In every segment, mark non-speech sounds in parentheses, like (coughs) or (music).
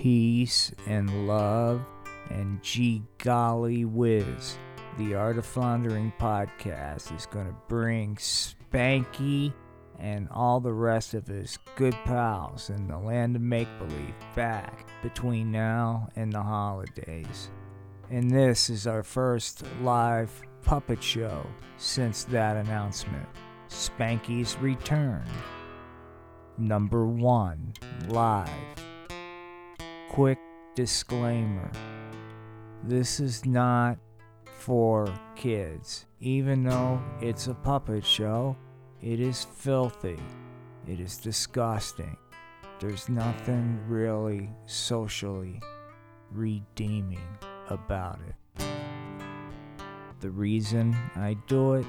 peace and love, and gee golly whiz. The Art of Floundering podcast is going to bring Spanky and all the rest of his good pals in the land of make believe back between now and the holidays. And this is our first live puppet show since that announcement Spanky's Return. Number one, live. Quick disclaimer this is not for kids. Even though it's a puppet show, it is filthy. It is disgusting. There's nothing really socially redeeming about it. The reason I do it,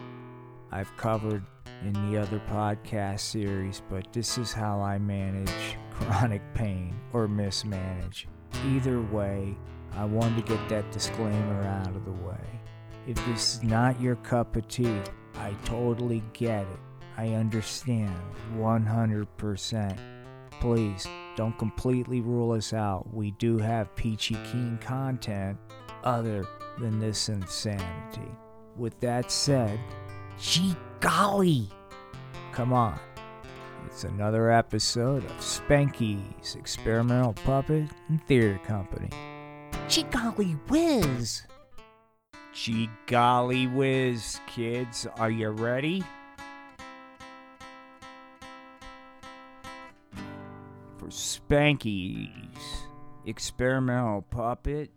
I've covered in the other podcast series, but this is how I manage chronic pain or mismanage. Either way, I wanted to get that disclaimer out of the way. If this is not your cup of tea, I totally get it. I understand 100%. Please don't completely rule us out. We do have peachy keen content other than this insanity. With that said, gee golly, come on. It's another episode of Spanky's Experimental Puppet and Theater Company. Gee golly whiz! Gee golly whiz, kids, are you ready? For Spanky's Experimental Puppet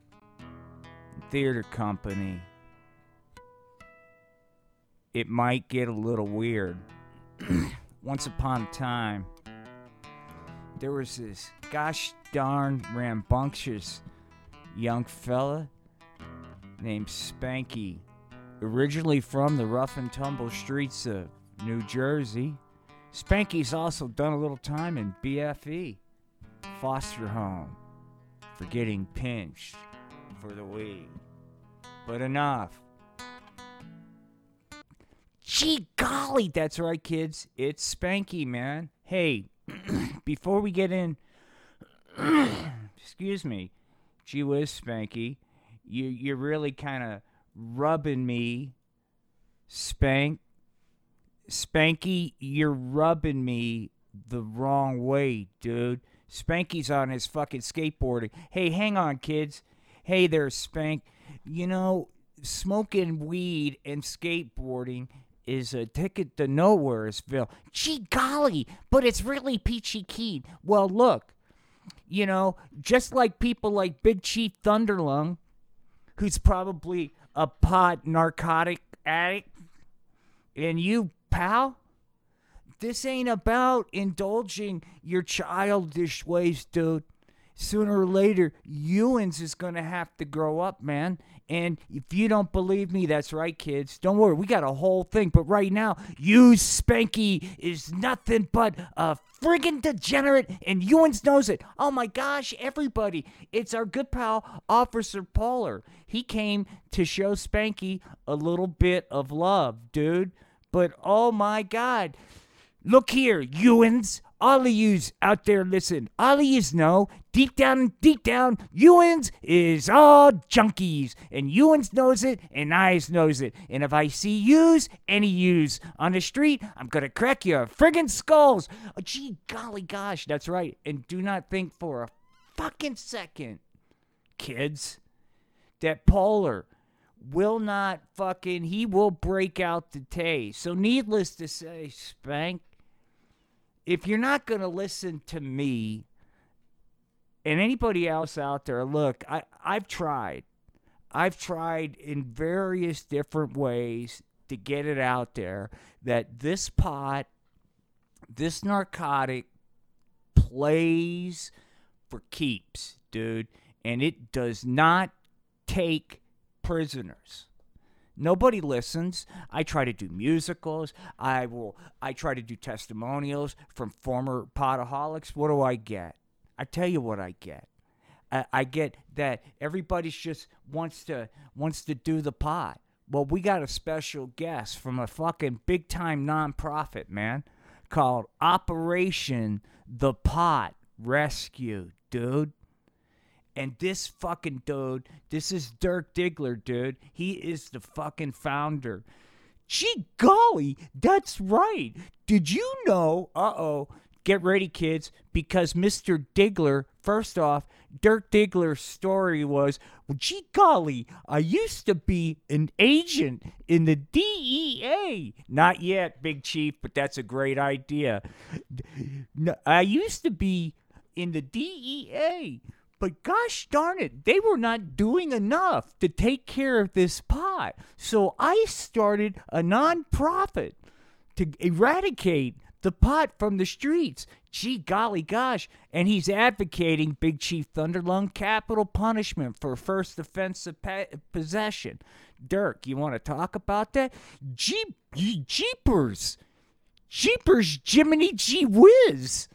Theater Company. It might get a little weird. (clears throat) Once upon a time, there was this gosh darn rambunctious young fella named Spanky, originally from the rough and tumble streets of New Jersey. Spanky's also done a little time in BFE, foster home, for getting pinched for the weed. But enough. Gee golly, that's right, kids. It's Spanky, man. Hey, (clears throat) before we get in, (clears throat) excuse me, gee whiz, Spanky, you you're really kind of rubbing me, Spank, Spanky, you're rubbing me the wrong way, dude. Spanky's on his fucking skateboarding. Hey, hang on, kids. Hey there, Spank. You know, smoking weed and skateboarding is a ticket to nowheresville. Gee golly, but it's really peachy keen. Well, look, you know, just like people like Big Chief Thunderlung, who's probably a pot narcotic addict, and you, pal, this ain't about indulging your childish ways, dude. Sooner or later, Ewans is going to have to grow up, man. And if you don't believe me, that's right, kids. Don't worry, we got a whole thing. But right now, you Spanky is nothing but a friggin' degenerate, and Ewans knows it. Oh my gosh, everybody. It's our good pal, Officer Polar. He came to show Spanky a little bit of love, dude. But oh my god. Look here, Ewans. All of yous out there, listen. All of yous know, deep down, deep down, Ewans is all junkies. And Ewans knows it, and Eyes knows it. And if I see yous, any yous, on the street, I'm gonna crack your friggin' skulls. Oh, gee, golly gosh, that's right. And do not think for a fucking second, kids, that Polar will not fucking, he will break out the tay. So, needless to say, Spank, if you're not going to listen to me and anybody else out there, look, I, I've tried. I've tried in various different ways to get it out there that this pot, this narcotic plays for keeps, dude. And it does not take prisoners. Nobody listens. I try to do musicals. I will I try to do testimonials from former potaholics. What do I get? I tell you what I get. I, I get that everybody's just wants to wants to do the pot. Well, we got a special guest from a fucking big time nonprofit, man, called Operation the Pot Rescue, dude. And this fucking dude, this is Dirk Diggler, dude. He is the fucking founder. Gee golly, that's right. Did you know? Uh oh. Get ready, kids, because Mr. Diggler, first off, Dirk Diggler's story was, well, gee golly, I used to be an agent in the DEA. Not yet, Big Chief, but that's a great idea. I used to be in the DEA. But gosh darn it, they were not doing enough to take care of this pot. So I started a nonprofit to eradicate the pot from the streets. Gee golly gosh. And he's advocating Big Chief Thunderlung capital punishment for first offense of possession. Dirk, you want to talk about that? Jeep, jeepers. Jeepers, Jiminy Gee Whiz.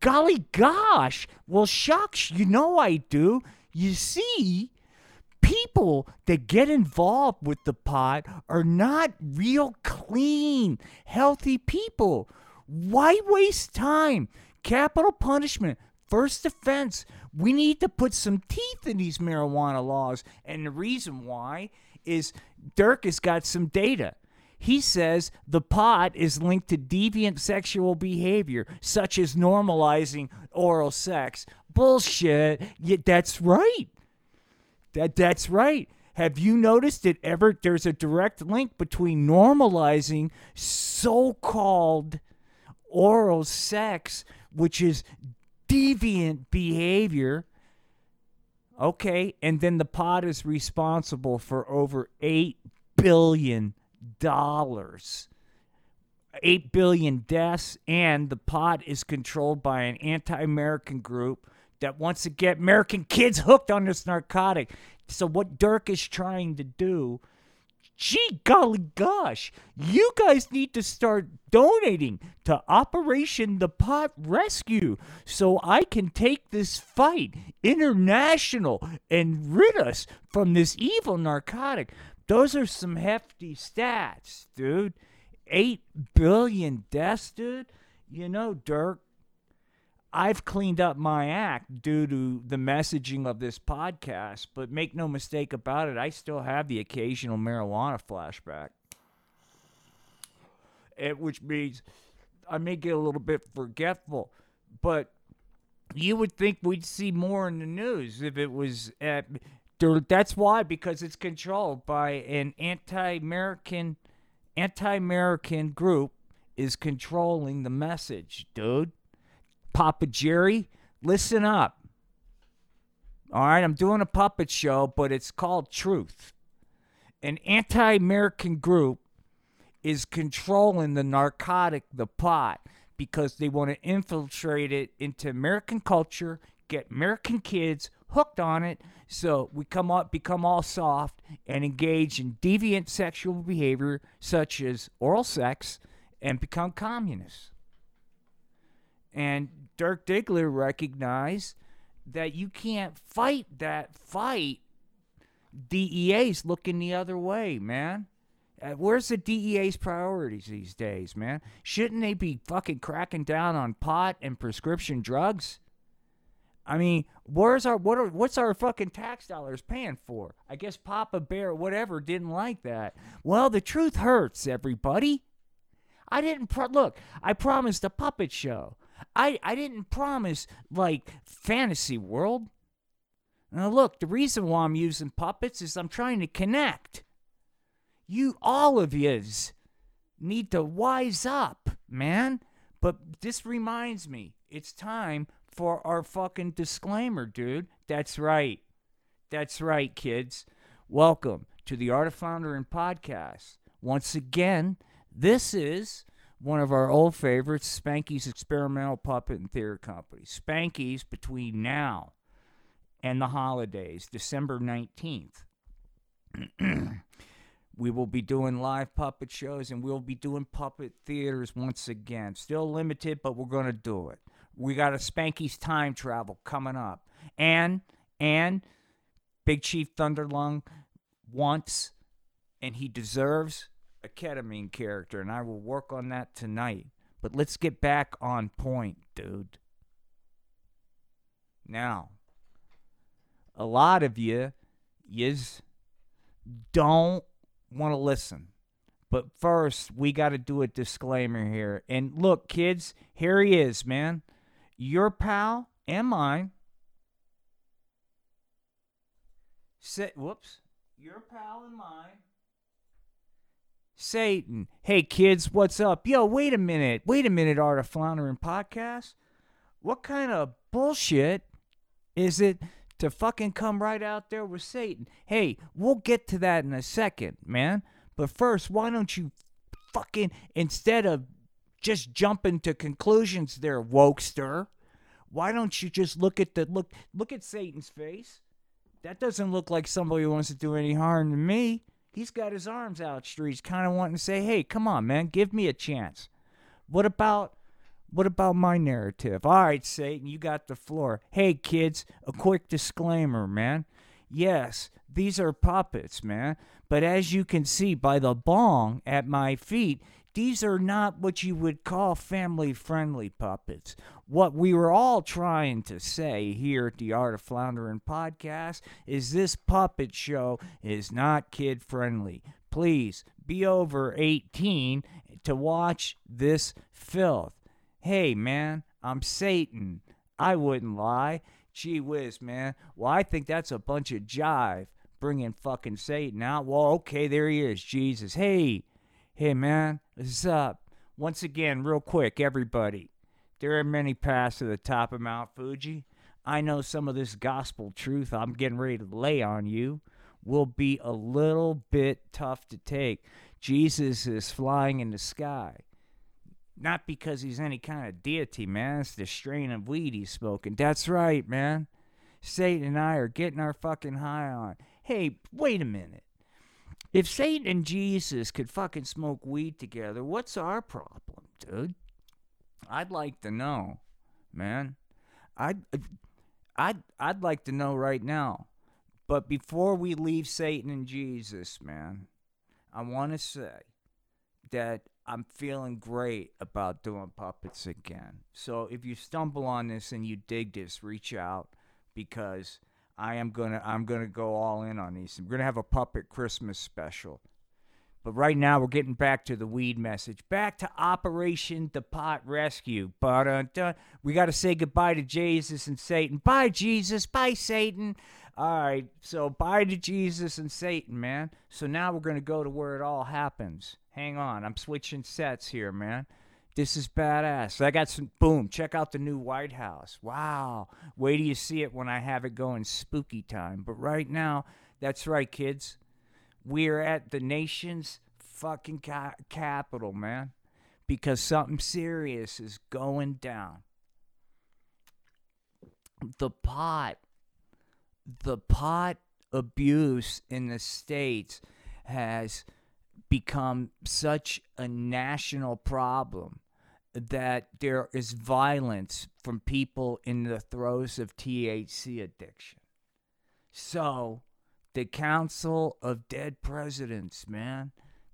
Golly gosh. Well, shucks, you know I do. You see, people that get involved with the pot are not real clean, healthy people. Why waste time? Capital punishment, first offense. We need to put some teeth in these marijuana laws. And the reason why is Dirk has got some data. He says the pot is linked to deviant sexual behavior, such as normalizing oral sex. Bullshit. Yeah, that's right. That that's right. Have you noticed it ever? There's a direct link between normalizing so-called oral sex, which is deviant behavior. Okay, and then the pot is responsible for over eight billion dollars. 8 billion deaths, and the pot is controlled by an anti American group that wants to get American kids hooked on this narcotic. So, what Dirk is trying to do, gee golly gosh, you guys need to start donating to Operation the Pot Rescue so I can take this fight international and rid us from this evil narcotic. Those are some hefty stats, dude. 8 billion deaths, dude. You know, Dirk, I've cleaned up my act due to the messaging of this podcast, but make no mistake about it, I still have the occasional marijuana flashback. It, which means I may get a little bit forgetful, but you would think we'd see more in the news if it was at that's why because it's controlled by an anti-American anti-American group is controlling the message, dude. Papa Jerry, listen up. All right, I'm doing a puppet show, but it's called Truth. An anti-American group is controlling the narcotic, the pot, because they want to infiltrate it into American culture, get American kids hooked on it. So we come up, become all soft and engage in deviant sexual behavior such as oral sex and become communists. And Dirk Diggler recognized that you can't fight that fight. DEA's looking the other way, man. Uh, where's the DEA's priorities these days, man? Shouldn't they be fucking cracking down on pot and prescription drugs? I mean, where's our what? Are, what's our fucking tax dollars paying for? I guess Papa Bear, whatever, didn't like that. Well, the truth hurts, everybody. I didn't pro- look. I promised a puppet show. I I didn't promise like fantasy world. Now look, the reason why I'm using puppets is I'm trying to connect. You all of yous need to wise up, man. But this reminds me, it's time for our fucking disclaimer, dude. That's right. That's right, kids. Welcome to the Art of Floundering podcast. Once again, this is one of our old favorites, Spanky's Experimental Puppet and Theater Company. Spanky's between now and the holidays, December 19th. (clears throat) we will be doing live puppet shows and we'll be doing puppet theaters once again. Still limited, but we're going to do it. We got a Spanky's time travel coming up. And and Big Chief Thunderlung wants and he deserves a ketamine character, and I will work on that tonight. But let's get back on point, dude. Now, a lot of you, yous don't want to listen. But first, we got to do a disclaimer here. And look, kids, here he is, man. Your pal and mine. Say, whoops. Your pal and mine. Satan. Hey, kids, what's up? Yo, wait a minute. Wait a minute, Art of Floundering podcast. What kind of bullshit is it to fucking come right out there with Satan? Hey, we'll get to that in a second, man. But first, why don't you fucking, instead of just jumping to conclusions there, wokester, why don't you just look at the look look at Satan's face? That doesn't look like somebody who wants to do any harm to me. He's got his arms outstretched, kind of wanting to say, "Hey, come on, man, give me a chance." What about what about my narrative? All right, Satan, you got the floor. Hey, kids, a quick disclaimer, man. Yes, these are puppets, man. But as you can see by the bong at my feet, these are not what you would call family friendly puppets. What we were all trying to say here at the Art of Floundering podcast is this puppet show is not kid friendly. Please be over 18 to watch this filth. Hey, man, I'm Satan. I wouldn't lie. Gee whiz, man. Well, I think that's a bunch of jive bringing fucking Satan out. Well, okay, there he is, Jesus. Hey, hey, man, what's up? Once again, real quick, everybody. There are many paths to the top of Mount Fuji. I know some of this gospel truth I'm getting ready to lay on you will be a little bit tough to take. Jesus is flying in the sky. Not because he's any kind of deity, man. It's the strain of weed he's smoking. That's right, man. Satan and I are getting our fucking high on. Hey, wait a minute. If Satan and Jesus could fucking smoke weed together, what's our problem, dude? I'd like to know, man. I'd I'd I'd like to know right now. But before we leave Satan and Jesus, man, I want to say that I'm feeling great about doing puppets again. So if you stumble on this and you dig this, reach out because I am gonna I'm gonna go all in on these. We're gonna have a puppet Christmas special. But right now we're getting back to the weed message. Back to Operation the Pot Rescue. But uh, we got to say goodbye to Jesus and Satan. Bye Jesus. Bye Satan. All right. So bye to Jesus and Satan, man. So now we're gonna go to where it all happens. Hang on. I'm switching sets here, man. This is badass. I got some boom. Check out the new White House. Wow. Wait till you see it when I have it going spooky time. But right now, that's right, kids. We're at the nation's fucking ca- capital, man. Because something serious is going down. The pot, the pot abuse in the states has become such a national problem that there is violence from people in the throes of THC addiction. So, the Council of Dead Presidents, man,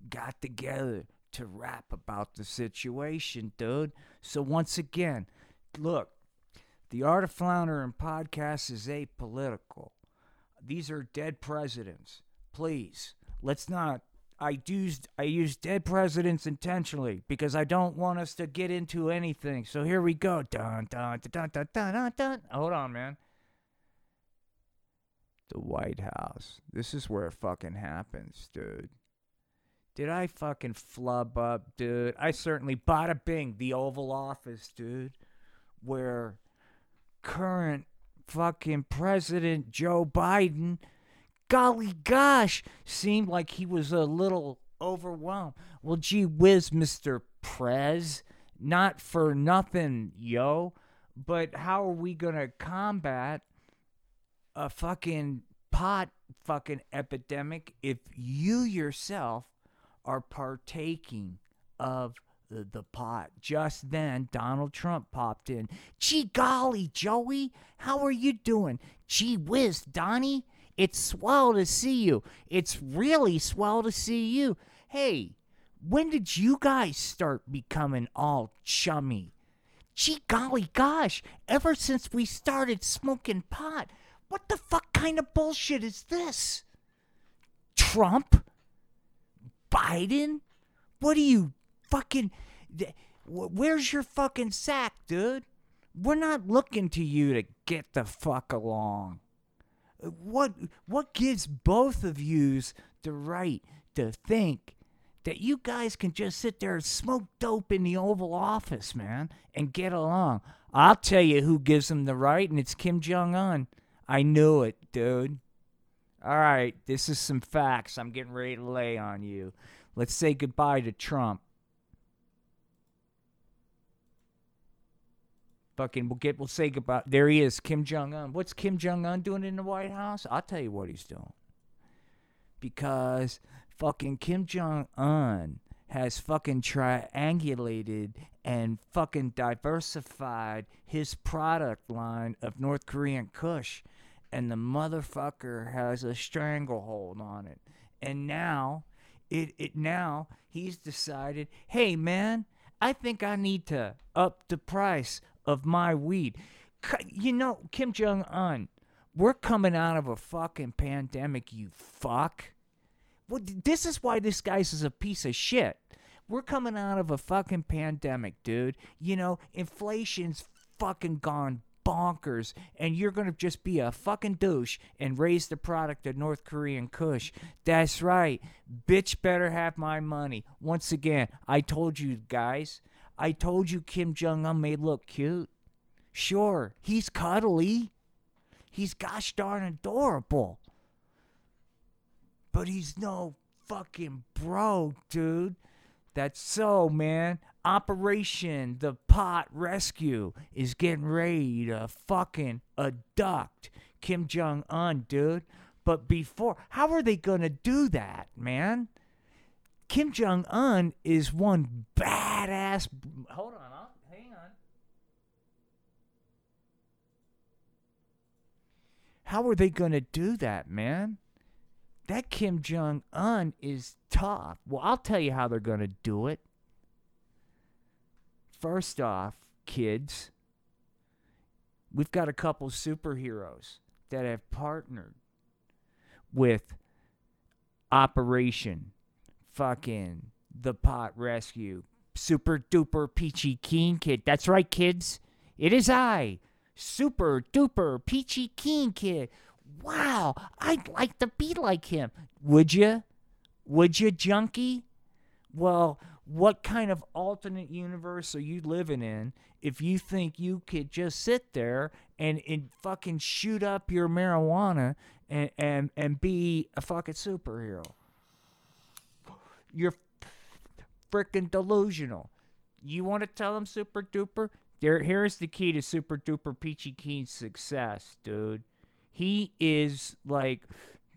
got together to rap about the situation, dude. So, once again, look, the Art of Floundering podcast is apolitical. These are dead presidents. Please, let's not I used I used dead presidents intentionally because I don't want us to get into anything. So here we go. Dun dun dun dun dun dun dun. Hold on, man. The White House. This is where it fucking happens, dude. Did I fucking flub up, dude? I certainly bought a bing, the Oval Office, dude, where current fucking President Joe Biden golly gosh, seemed like he was a little overwhelmed. Well, gee whiz, Mr. Prez, not for nothing, yo, but how are we going to combat a fucking pot fucking epidemic if you yourself are partaking of the, pot. Just then, Donald Trump popped in. Gee golly, Joey, how are you doing? Gee whiz, Donnie, it's swell to see you. It's really swell to see you. Hey, when did you guys start becoming all chummy? Gee golly gosh, ever since we started smoking pot, what the fuck kind of bullshit is this? Trump? Biden? What are you fucking. Where's your fucking sack, dude? We're not looking to you to get the fuck along. What what gives both of yous the right to think that you guys can just sit there and smoke dope in the Oval Office, man, and get along? I'll tell you who gives them the right, and it's Kim Jong Un. I knew it, dude. All right, this is some facts I'm getting ready to lay on you. Let's say goodbye to Trump. Fucking, we'll get, we'll say goodbye. There he is, Kim Jong Un. What's Kim Jong Un doing in the White House? I'll tell you what he's doing. Because fucking Kim Jong Un has fucking triangulated and fucking diversified his product line of North Korean Kush, and the motherfucker has a stranglehold on it. And now, it it now he's decided, hey man, I think I need to up the price of my weed. You know, Kim Jong Un, we're coming out of a fucking pandemic, you fuck. Well, this is why this guy's is a piece of shit. We're coming out of a fucking pandemic, dude. You know, inflation's fucking gone bonkers, and you're gonna just be a fucking douche and raise the product of North Korean Kush. That's right. Bitch better have my money. Once again, I told you guys. I told you Kim Jong un may look cute. Sure, he's cuddly. He's gosh darn adorable. But he's no fucking bro, dude. That's so, man. Operation The Pot Rescue is getting ready to fucking abduct Kim Jong un, dude. But before, how are they going to do that, man? Kim Jong Un is one badass. Hold on, I'll, hang on. How are they going to do that, man? That Kim Jong Un is tough. Well, I'll tell you how they're going to do it. First off, kids, we've got a couple superheroes that have partnered with Operation fucking the pot rescue. Super duper peachy keen kid. That's right, kids. It is I, super duper peachy keen kid. Wow, I'd like to be like him. Would you? Would you, junkie? Well, what kind of alternate universe are you living in if you think you could just sit there and, and fucking shoot up your marijuana and, and, and be a fucking superhero? You're freaking delusional. You want to tell him super duper? There, here's the key to super duper Peachy Keen's success, dude. He is like,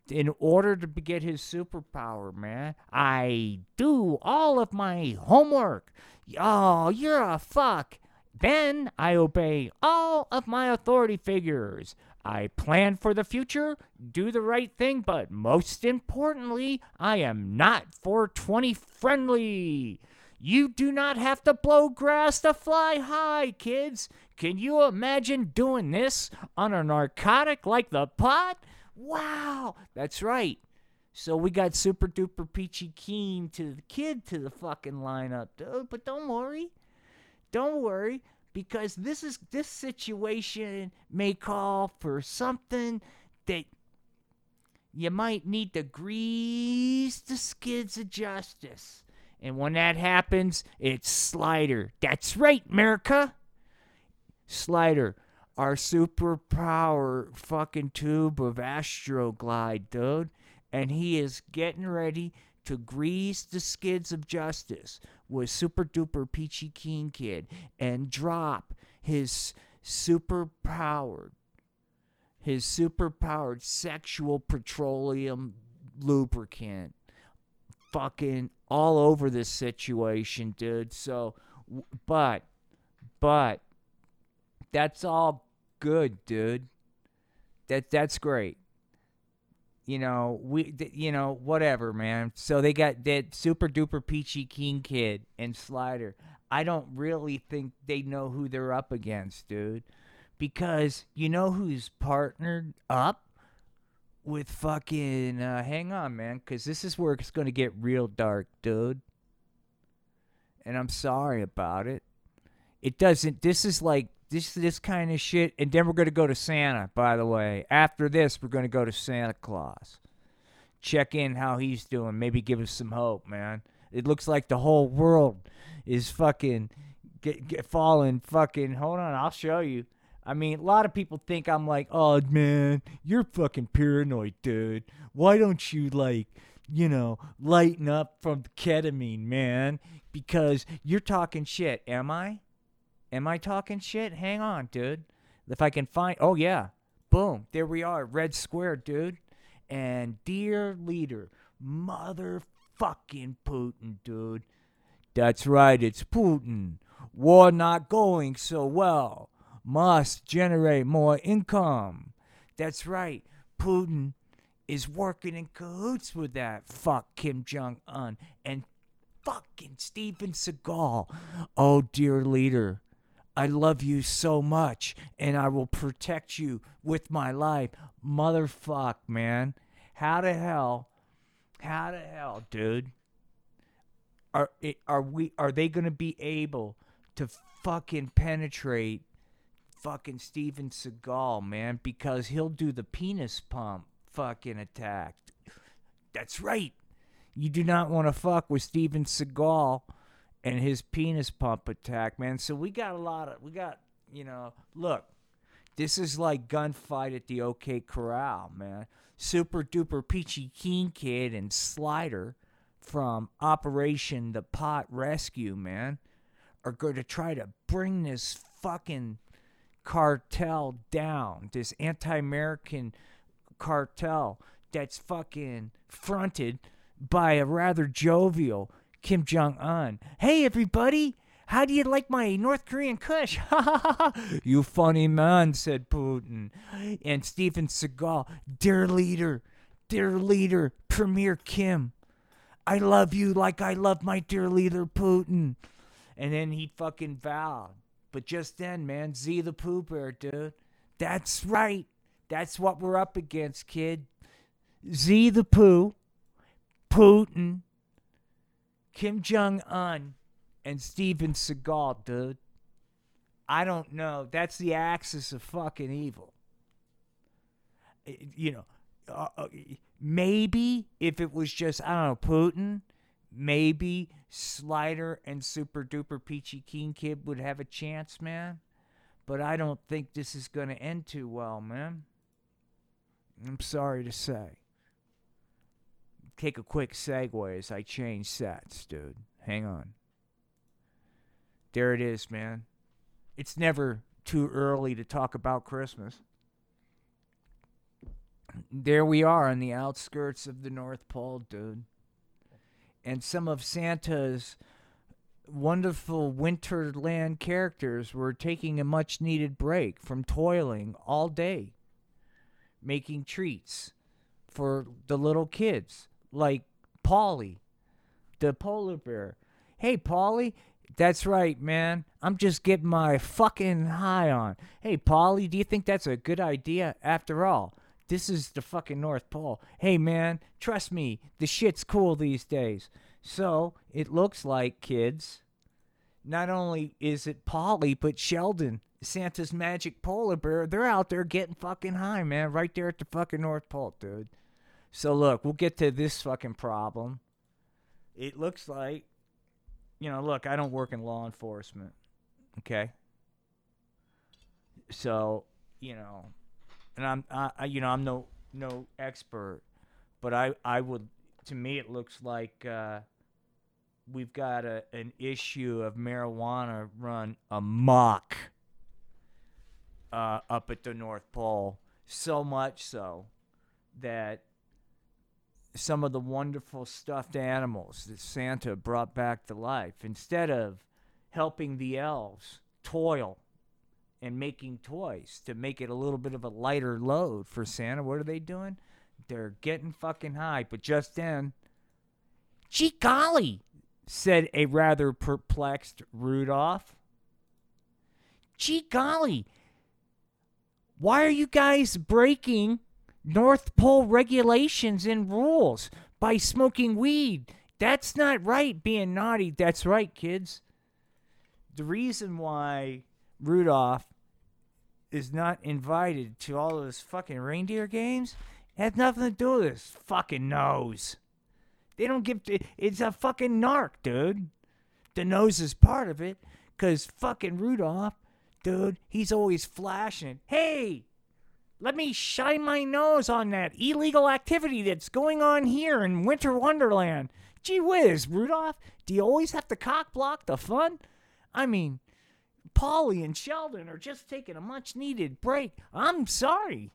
in order to get his superpower, man, I do all of my homework. Oh, you're a fuck. Then I obey all of my authority figures. I plan for the future, do the right thing, but most importantly, I am not 420 friendly. You do not have to blow grass to fly high, kids. Can you imagine doing this on a narcotic like the pot? Wow, that's right. So we got super duper peachy keen to the kid to the fucking lineup, dude. But don't worry. Don't worry because this is this situation may call for something that you might need to grease the skids of justice. And when that happens, it's Slider. That's right, America. Slider, our superpower fucking tube of Astroglide, dude. And he is getting ready to grease the skids of justice with super duper peachy keen kid and drop his super powered his super powered sexual petroleum lubricant. Fucking all over this situation dude. So but but that's all good dude. That that's great you know, we, you know, whatever, man. So they got that super duper peachy keen kid and Slider. I don't really think they know who they're up against, dude, because you know who's partnered up with fucking. Uh, hang on, man, because this is where it's going to get real dark, dude. And I'm sorry about it. It doesn't. This is like this this kind of shit. And then we're to go to Santa. By the way, after this, we're to go to Santa Claus. Check in how he's doing. Maybe give us some hope, man. It looks like the whole world is fucking get, get falling. Fucking hold on, I'll show you. I mean, a lot of people think I'm like, oh man, you're fucking paranoid, dude. Why don't you like, you know, lighten up from the ketamine, man? Because you're talking shit. Am I? Am I talking shit? Hang on, dude. If I can find, oh yeah, boom, there we are, red square, dude. And dear leader, motherfucking Putin, dude. That's right, it's Putin. War not going so well. Must generate more income. That's right, Putin is working in cahoots with that fuck Kim Jong Un and fucking Steven Seagal. Oh, dear leader, I love you so much and I will protect you with my life. Motherfuck, man. How the hell? How the hell, dude? Are are we are they going to be able to fucking penetrate fucking Steven Seagal, man, because he'll do the penis pump fucking attack. That's right. You do not want to fuck with Steven Seagal and his penis pump attack, man. So we got a lot of we got, you know, look, this is like gunfight at the OK Corral, man. Super duper peachy keen kid and Slider from Operation the Pot Rescue, man, are going to try to bring this fucking cartel down, this anti American cartel that's fucking fronted by a rather jovial Kim Jong un. Hey, everybody! How do you like my North Korean kush? (laughs) you funny man, said Putin. And Steven Seagal, dear leader, dear leader, Premier Kim, I love you like I love my dear leader Putin. And then he fucking vowed. But just then, man, Z the Pooh Bear, dude. That's right. That's what we're up against, kid. Z the Pooh, Putin, Kim Jong Un, and Steven Seagal, dude. I don't know. That's the axis of fucking evil. You know, uh, uh, maybe if it was just, I don't know, Putin, maybe Slider and Super Duper Peachy Keen Kid would have a chance, man. But I don't think this is going to end too well, man. I'm sorry to say. Take a quick segue as I change sets, dude. Hang on. There it is, man. It's never too early to talk about Christmas. There we are on the outskirts of the North Pole, dude. And some of Santa's wonderful Winterland characters were taking a much needed break from toiling all day, making treats for the little kids, like Polly, the polar bear. Hey, Polly, that's right, man. I'm just getting my fucking high on. Hey, Polly, do you think that's a good idea? After all, this is the fucking North Pole. Hey, man, trust me, the shit's cool these days. So it looks like, kids, not only is it Polly, but Sheldon, Santa's magic polar bear, they're out there getting fucking high, man, right there at the fucking North Pole, dude. So look, we'll get to this fucking problem. It looks like, you know, look, I don't work in law enforcement, okay? So, you know, and I'm I, you know I'm no no expert, but I I would to me it looks like uh, we've got a an issue of marijuana run amok uh, up at the North Pole. So much so that some of the wonderful stuffed animals that Santa brought back to life, instead of helping the elves toil and making toys to make it a little bit of a lighter load for Santa. What are they doing? They're getting fucking high. But just then, gee golly, said a rather perplexed Rudolph. Gee golly, why are you guys breaking North Pole regulations and rules by smoking weed. That's not right, being naughty. That's right, kids. The reason why Rudolph is not invited to all those fucking reindeer games has nothing to do with his fucking nose. They don't give. It's a fucking narc, dude. The nose is part of it, cause fucking Rudolph, dude, he's always flashing. Hey, let me shine my nose on that illegal activity that's going on here in Winter Wonderland. Gee whiz, Rudolph, do you always have to cock block the fun? I mean, Polly and Sheldon are just taking a much needed break. I'm sorry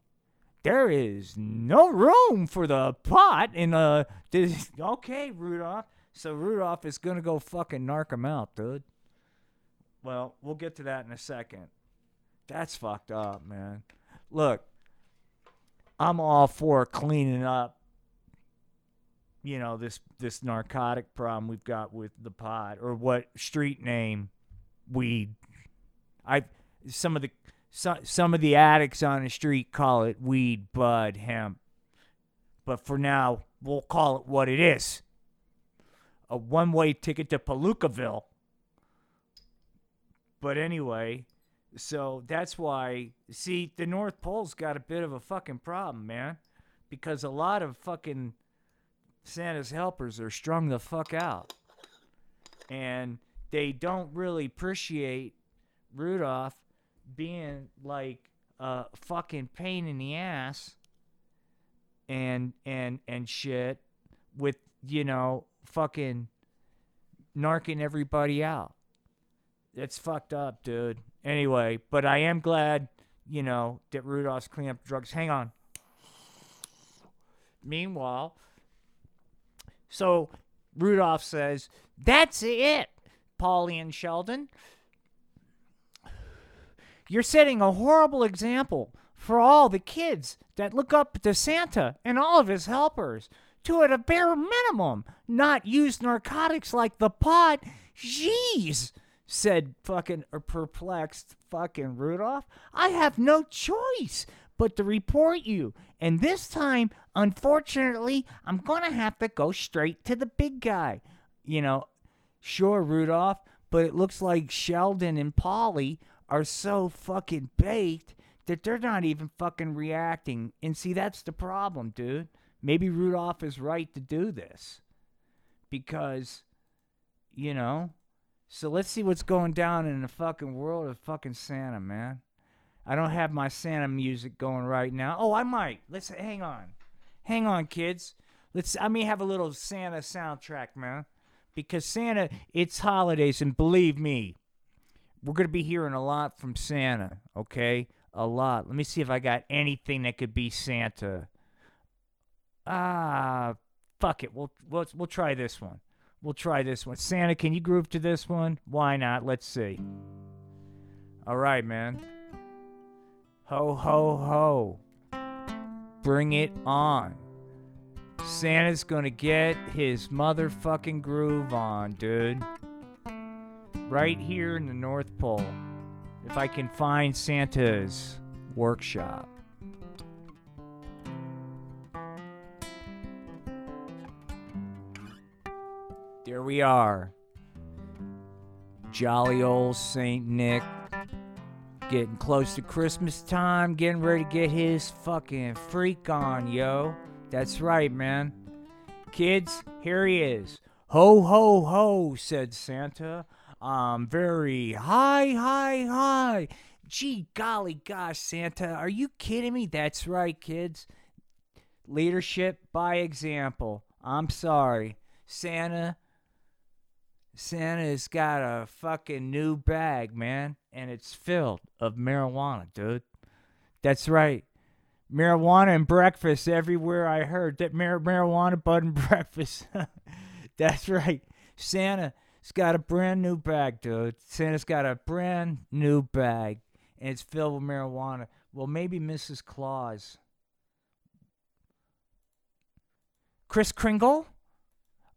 there is no room for the pot in the. This, (laughs) okay, Rudolph. So Rudolph is gonna go fucking narc him out, dude. Well, we'll get to that in a second. That's fucked up, man. Look, I'm all for cleaning up. You know this this narcotic problem we've got with the pot, or what street name weed. I some of the so, some of the addicts on the street call it weed, bud, hemp. But for now, we'll call it what it is a one way ticket to Palookaville. But anyway, so that's why, see, the North Pole's got a bit of a fucking problem, man. Because a lot of fucking Santa's helpers are strung the fuck out. And they don't really appreciate Rudolph being like a fucking pain in the ass and and and shit with you know fucking narking everybody out. It's fucked up, dude. Anyway, but I am glad, you know, that Rudolph's cleaning up drugs. Hang on. Meanwhile, so Rudolph says, That's it, Polly and Sheldon. You're setting a horrible example for all the kids that look up to Santa and all of his helpers to, at a bare minimum, not use narcotics like the pot. Jeez, said fucking perplexed fucking Rudolph. I have no choice but to report you. And this time, unfortunately, I'm going to have to go straight to the big guy. You know, sure, Rudolph, but it looks like Sheldon and Polly are so fucking baked that they're not even fucking reacting. And see, that's the problem, dude. Maybe Rudolph is right to do this. Because, you know, so let's see what's going down in the fucking world of fucking Santa, man. I don't have my Santa music going right now. Oh, I might. Let's hang on. Hang on, kids. Let's I may have a little Santa soundtrack, man. Because Santa, it's holidays, and believe me, we're going to be hearing a lot from Santa, okay? A lot. Let me see if I got anything that could be Santa. Ah, fuck it. We'll we'll we'll try this one. We'll try this one. Santa, can you groove to this one? Why not? Let's see. All right, man. Ho ho ho. Bring it on. Santa's gonna get his motherfucking groove on, dude right here in the North Pole. If I can find Santa's workshop. We are. Jolly old St. Nick. Getting close to Christmas time, getting ready to get his fucking freak on, yo. That's right, man. Kids, here he is. Ho, ho, ho, said Santa um, very high, high, high. Gee golly gosh, Santa, are you kidding me? That's right, kids. Leadership by example. I'm sorry. Santa Santa's got a fucking new bag, man, and it's filled of marijuana, dude. That's right. Marijuana and breakfast everywhere I heard. That mar- marijuana bud and (laughs) breakfast. (laughs) That's right. Santa He's got a brand new bag, dude. Santa's got a brand new bag, and it's filled with marijuana. Well, maybe Mrs. Claus. Kris Kringle,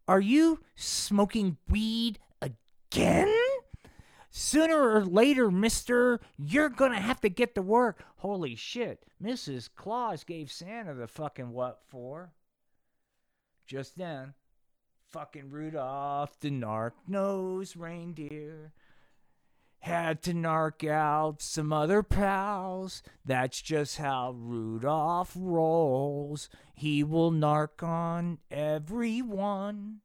are you smoking weed again? Sooner or later, mister, you're gonna have to get to work. Holy shit. Mrs. Claus gave Santa the fucking what for? Just then, fucking Rudolph the narc-nosed reindeer had to narc out some other pals. That's just how Rudolph rolls. He will narc on everyone.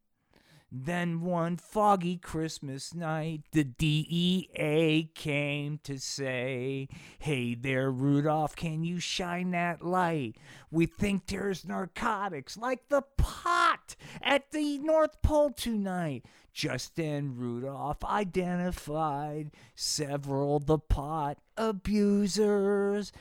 Then one foggy Christmas night, the DEA came to say, Hey there, Rudolph, can you shine that light? We think there's narcotics like the pot at the North Pole tonight. Just then, Rudolph identified several the pot abusers.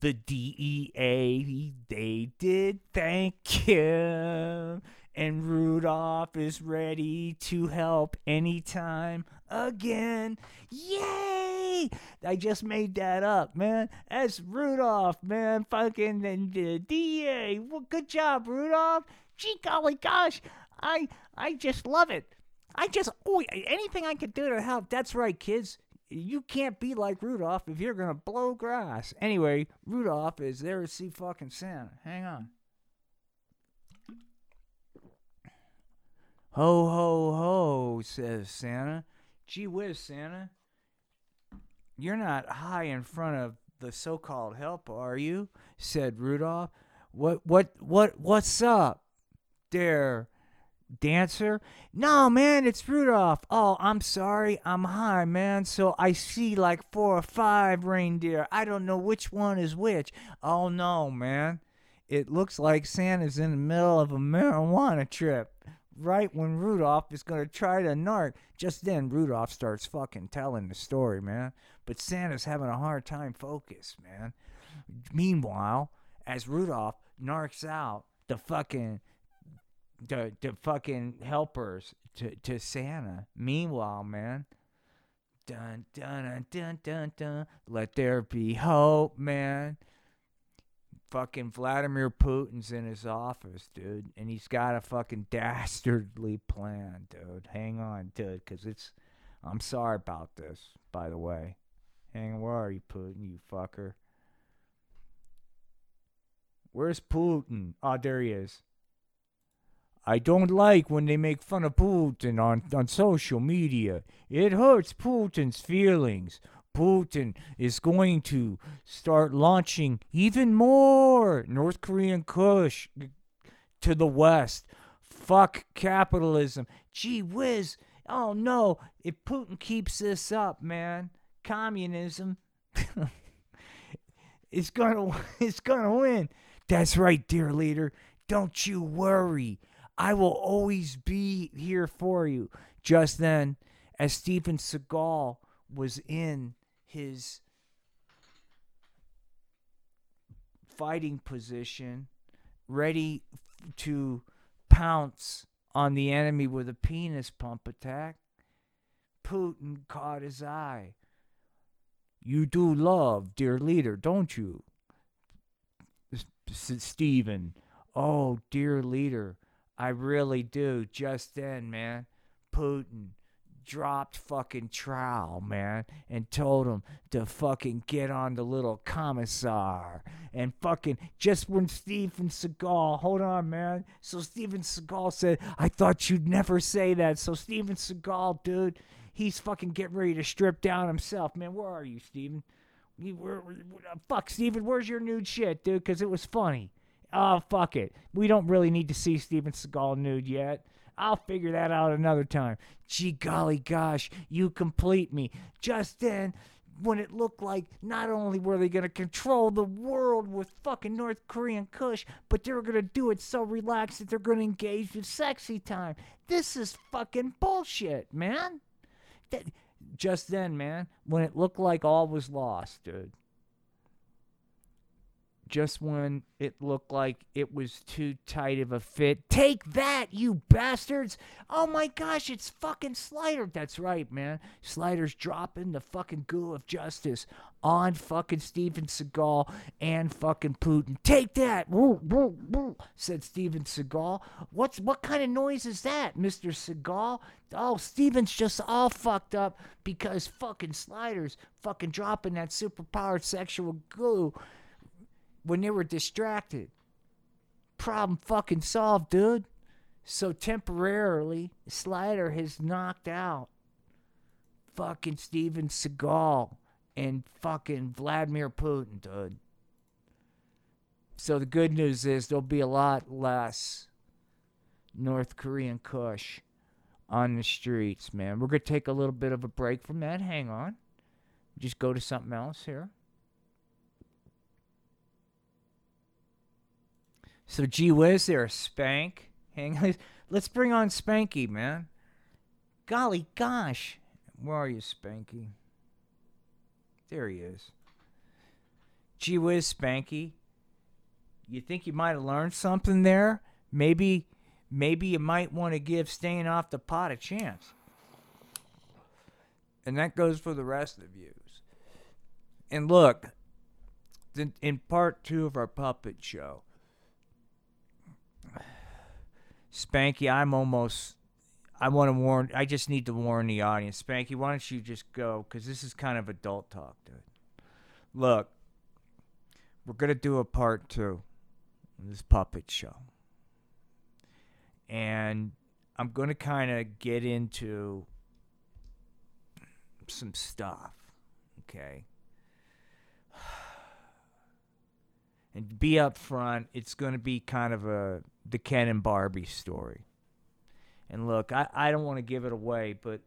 The DEA, they did thank him and Rudolph is ready to help anytime again. Yay! I just made that up, man. That's Rudolph, man. Fucking the DA. Well, good job, Rudolph. Gee golly gosh, I I just love it. I just oh anything I can do to help. That's right, kids. You can't be like Rudolph if you're gonna blow grass. Anyway, Rudolph is there to see fucking Santa. Hang on. Ho, ho, ho, says Santa. Gee whiz, Santa. You're not high in front of the so called help, are you? said Rudolph. What, what, what, what's up there, dancer? No, man, it's Rudolph. Oh, I'm sorry. I'm high, man. So I see like four or five reindeer. I don't know which one is which. Oh, no, man. It looks like Santa's in the middle of a marijuana trip right when Rudolph is going to try to narc. Just then, Rudolph starts fucking telling the story, man. But Santa's having a hard time focus, man. Meanwhile, as Rudolph narcs out the fucking the the fucking helpers to, to Santa. Meanwhile, man. Dun dun dun dun dun dun. Let there be hope, man fucking Vladimir Putin's in his office, dude, and he's got a fucking (laughs) dastardly plan, dude. Hang on, dude, because it's. I'm sorry about this, by the way. Hang where are you, Putin, you fucker? Where's Putin? Oh, there he is. I don't like when they make fun of Putin on, on social media. It hurts Putin's feelings. Putin is going to start launching even more North Korean Kush to the West. Fuck capitalism. Gee whiz. Oh no, if Putin keeps this up, man, communism (laughs) is gonna (laughs) is gonna win. That's right, dear leader. Don't you worry. I will always be here for you. Just then, as Steven Seagal was in his fighting position, ready to pounce on the enemy with a penis pump attack. Putin caught his eye. You do love, dear leader, don't you? Steven, oh, dear leader, I really do. Just then, man, Putin dropped fucking trowel, man, and told him to fucking get on the little commissar. And fucking just when Steven Seagal, hold on, man. So Steven Seagal said, I thought you'd never say that. So Steven Seagal, dude, he's fucking getting ready to strip down himself, man. Where are you, Steven? You, where, where, uh, fuck, Steven, where's your nude shit, dude? Because it was funny. Oh, fuck it. We don't really need to see Steven Seagal nude yet. I'll figure that out another time. Gee golly gosh, you complete me. Just then, when it looked like not only were they going to control the world with fucking North Korean Kush, but they were going to do it so relaxed that they're going to engage with sexy time. This is fucking bullshit, man. That, just then, man, when it looked like all was lost, dude. Just when it looked like it was too tight of a fit. Take that, you bastards! Oh my gosh, it's fucking Slider. That's right, man. Slider's dropping the fucking goo of justice on fucking Steven Seagal and fucking Putin. Take that! Woo, woo, woo, said Steven Seagal. What's what kind of noise is that, Mr. Seagal? Oh, Steven's just all fucked up because fucking Slider's fucking dropping that superpowered sexual goo when they were distracted. Problem fucking solved, dude. So temporarily, Slider has knocked out fucking Steven Seagal and fucking Vladimir Putin, dude. So the good news is there'll be a lot less North Korean Kush on the streets, man. We're gonna take a little bit of a break from that. Hang on. Just go to something else here. So gee whiz there, Spank. Hang on. (laughs) Let's bring on Spanky, man. Golly gosh. Where are you, Spanky? There he is. Gee whiz, Spanky. You think you might have learned something there? Maybe maybe you might want to give staying off the pot a chance. And that goes for the rest of you. And look, in part two of our puppet show, Spanky, I'm almost. I want to warn. I just need to warn the audience. Spanky, why don't you just go? Because this is kind of adult talk, dude. Look, we're to do a part two this puppet show. And I'm to kind of get into some stuff. Okay. And be up front, it's going to be kind of a the Ken and Barbie story. And look, I, I don't want to give it away, but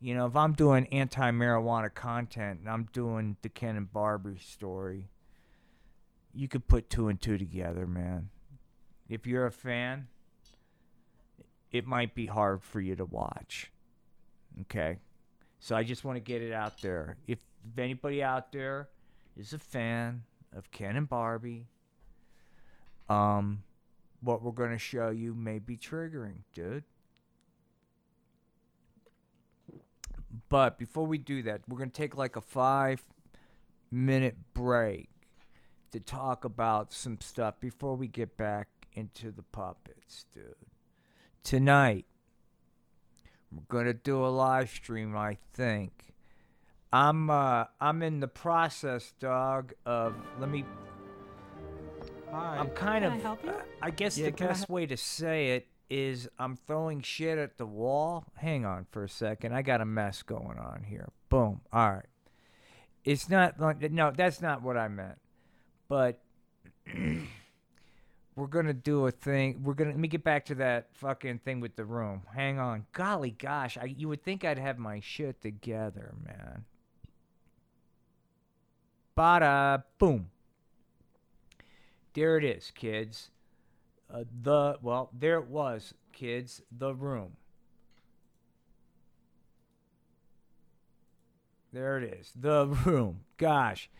you know, if I'm doing anti marijuana content and I'm doing the Ken and Barbie story, you could put two and two together, man. If you're a fan, it might be hard for you to watch. Okay? So I just want to get it out there. If, if anybody out there is a fan of Ken and Barbie, um, what we're going to show you may be triggering, dude. But before we do that, we're going to take like a five minute break to talk about some stuff before we get back into the puppets, dude. Tonight, we're going to do a live stream, I think. I'm uh I'm in the process, dog, of let me Hi. I'm kind Can of. I help you? uh, I guess Yeah, the best help- way to say it is I'm throwing shit at the wall. Hang on for a second. I got a mess going on here. Boom. All right. It's not like no. That's not what I meant. But (clears throat) we're gonna do a thing. We're gonna let me get back to that fucking thing with the room. Hang on. Golly gosh, I you would think I'd have my shit together, man. Bada boom. There it is, kids. Uh, the well, there it was, kids. The room. There it is. The room. Gosh,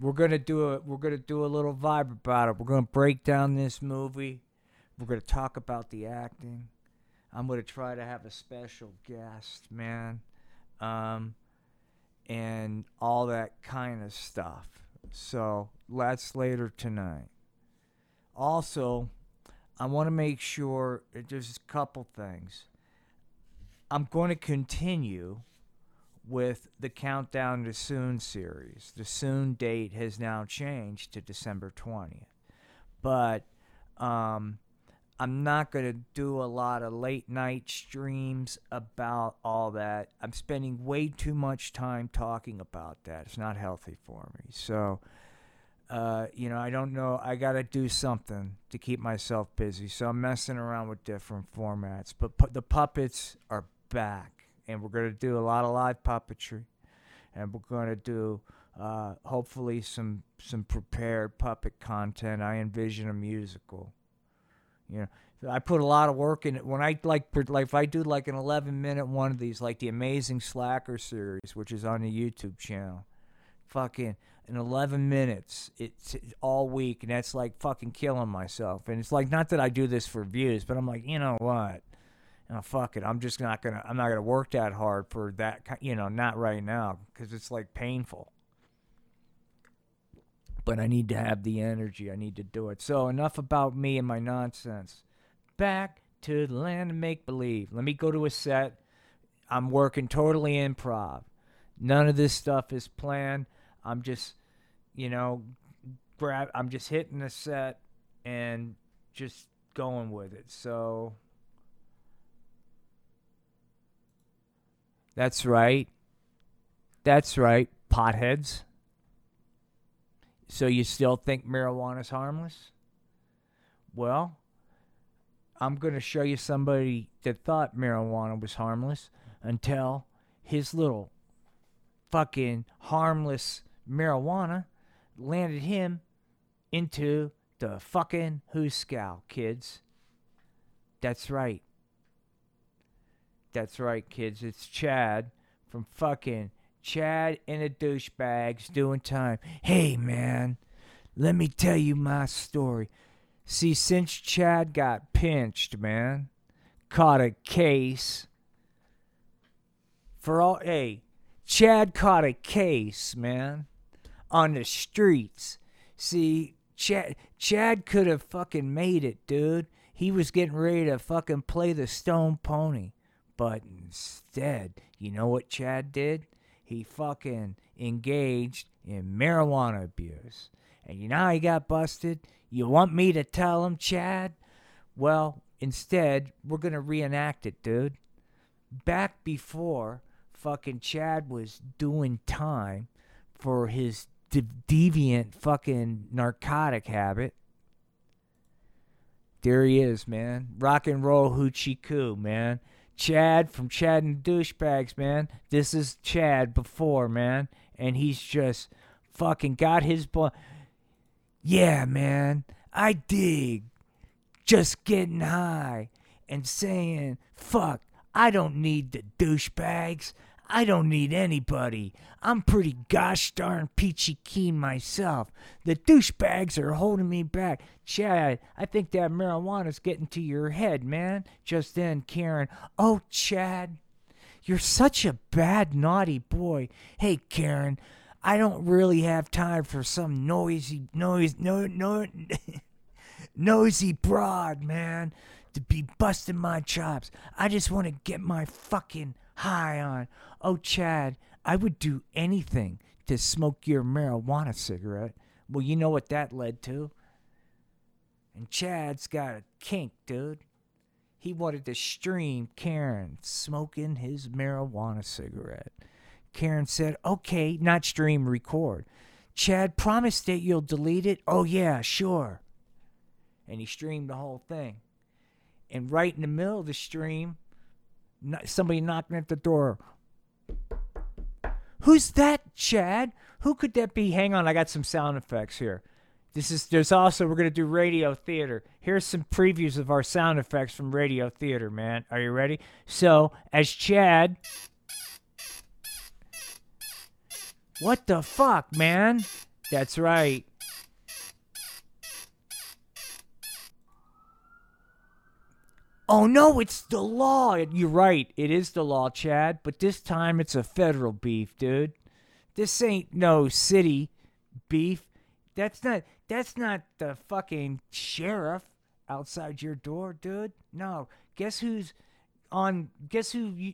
we're gonna do a we're gonna do a little vibe about it. We're gonna break down this movie. We're gonna talk about the acting. I'm gonna try to have a special guest, man, um, and all that kind of stuff. So that's later tonight. Also, I want to make sure that there's a couple things. I'm going to continue with the Countdown to Soon series. The Soon date has now changed to December 20th. But um, I'm not going to do a lot of late night streams about all that. I'm spending way too much time talking about that. It's not healthy for me. So, uh, you know, I don't know. I got to do something to keep myself busy. So I'm messing around with different formats. But pu- the puppets are back. And we're going to do a lot of live puppetry. And we're going to do uh, hopefully some some prepared puppet content. I envision a musical. You know, I put a lot of work in it. When I like, like if I do like an 11 minute one of these, like the Amazing Slacker series, which is on the YouTube channel, fucking in 11 minutes. It's all week, and that's like fucking killing myself. And it's like not that I do this for views, but I'm like, you know what? Oh, fuck it. I'm just not gonna. I'm not gonna work that hard for that. You know, not right now because it's like painful. But I need to have the energy. I need to do it. So enough about me and my nonsense. Back to the land of make believe. Let me go to a set. I'm working totally improv. None of this stuff is planned. I'm just, you know, grab. I'm just hitting a set and just going with it. So that's right. That's right. Potheads. So you still think marijuana's harmless? Well, I'm going to show you somebody that thought marijuana was harmless until his little fucking harmless marijuana landed him into the fucking Hooskow, kids. That's right. That's right, kids. It's Chad from fucking Chad and the douchebags doing time. Hey, man, let me tell you my story. See, since Chad got pinched, man, caught a case for all. Hey, Chad caught a case, man, on the streets. See, Chad, Chad could have fucking made it, dude. He was getting ready to fucking play the Stone Pony. But instead, you know what Chad did? He fucking engaged in marijuana abuse. And you know how he got busted? You want me to tell him, Chad? Well, instead, we're going to reenact it, dude. Back before fucking Chad was doing time for his de- deviant fucking narcotic habit. There he is, man. Rock and roll hoochie coo, man. Chad from Chad and Douchebags, man. This is Chad before, man. And he's just fucking got his bl- Yeah, man. I dig. Just getting high and saying, fuck, I don't need the douchebags. I don't need anybody. I'm pretty gosh darn peachy keen myself. The douchebags are holding me back. Chad, I think that marijuana's getting to your head, man. Just then, Karen, oh, Chad, you're such a bad, naughty boy. Hey, Karen, I don't really have time for some noisy, noise, no, no, (laughs) nosy broad, man, to be busting my chops. I just want to get my fucking high on. Oh, Chad, I would do anything to smoke your marijuana cigarette. Well, you know what that led to. And Chad's got a kink, dude. He wanted to stream Karen smoking his marijuana cigarette. Karen said, okay, not stream, record. Chad, promise that you'll delete it? Oh, yeah, sure. And he streamed the whole thing. And right in the middle of the stream, somebody knocking at the door. Who's that, Chad? Who could that be? Hang on, I got some sound effects here. This is there's also we're gonna do radio theater. Here's some previews of our sound effects from radio theater, man. Are you ready? So as Chad What the fuck, man? That's right. Oh no, it's the law. You're right. It is the law, Chad. But this time it's a federal beef, dude. This ain't no city beef. That's not. That's not the fucking sheriff outside your door, dude. No. Guess who's on? Guess who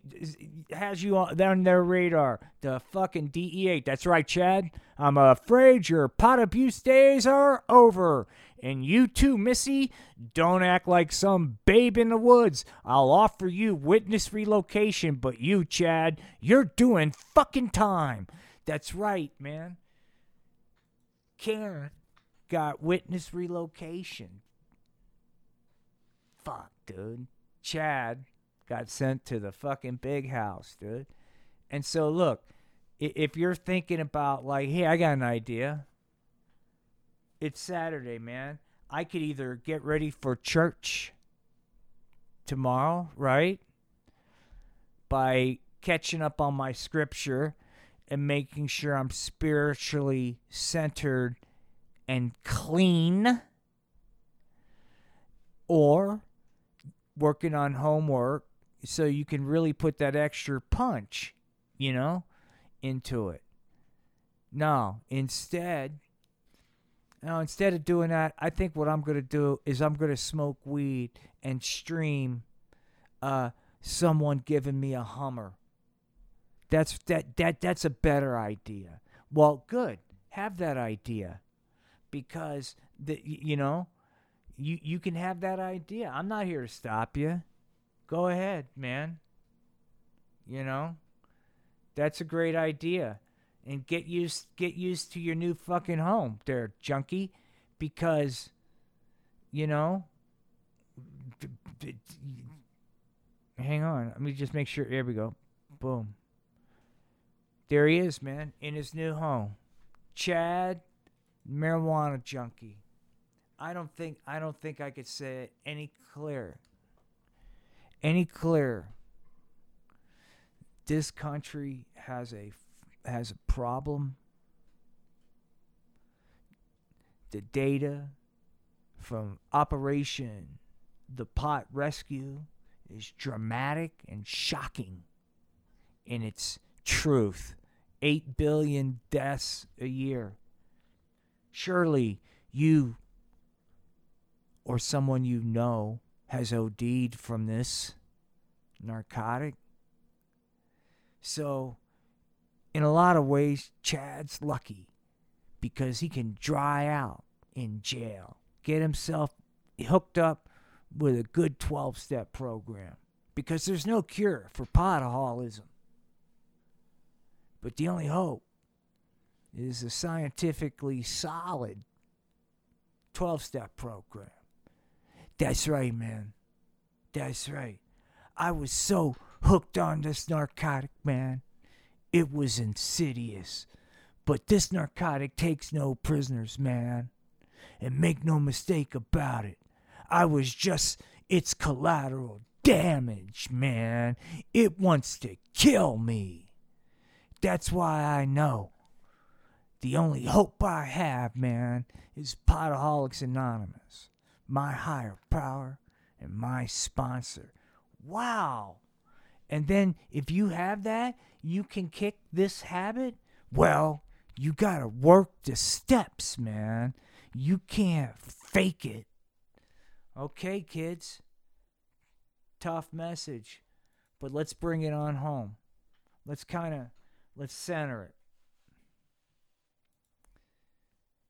has you on, on their radar? The fucking DEA. That's right, Chad. I'm afraid your pot abuse days are over. And you too, Missy. Don't act like some babe in the woods. I'll offer you witness relocation, but you, Chad, you're doing fucking time. That's right, man. Karen got witness relocation. Fuck, dude. Chad got sent to the fucking big house, dude. And so, look, if you're thinking about, like, hey, I got an idea, it's Saturday, man. I could either get ready for church tomorrow, right? By catching up on my scripture and making sure I'm spiritually centered and clean, or working on homework so you can really put that extra punch, you know, into it. No, instead, no, instead of doing that, I think what I'm to do is I'm to smoke weed and stream uh, someone giving me a Hummer. That's that that that's a better idea. Well, good. Have that idea. Because the you know, you you can have that idea. I'm not here to stop you. Go ahead, man. You know? That's a great idea. And get used get used to your new fucking home there, junkie, because you know, hang on. Let me just make sure. Here we go. Boom. There he is, man, in his new home. Chad, marijuana junkie. I don't think I don't think I could say it any clearer. Any clearer. This country has a has a problem. The data from Operation the Pot Rescue is dramatic and shocking in its truth. 8 billion deaths a year. Surely you or someone you know has OD'd from this narcotic. So, in a lot of ways, Chad's lucky because he can dry out in jail, get himself hooked up with a good 12 step program because there's no cure for potaholism. But the only hope is a scientifically solid 12 step program. That's right, man. That's right. I was so hooked on this narcotic, man. It was insidious. But this narcotic takes no prisoners, man. And make no mistake about it. I was just its collateral damage, man. It wants to kill me. That's why I know the only hope I have, man, is Potaholics Anonymous, my higher power and my sponsor. Wow. And then if you have that, you can kick this habit. Well, you got to work the steps, man. You can't fake it. Okay, kids. Tough message. But let's bring it on home. Let's kind of let's center it.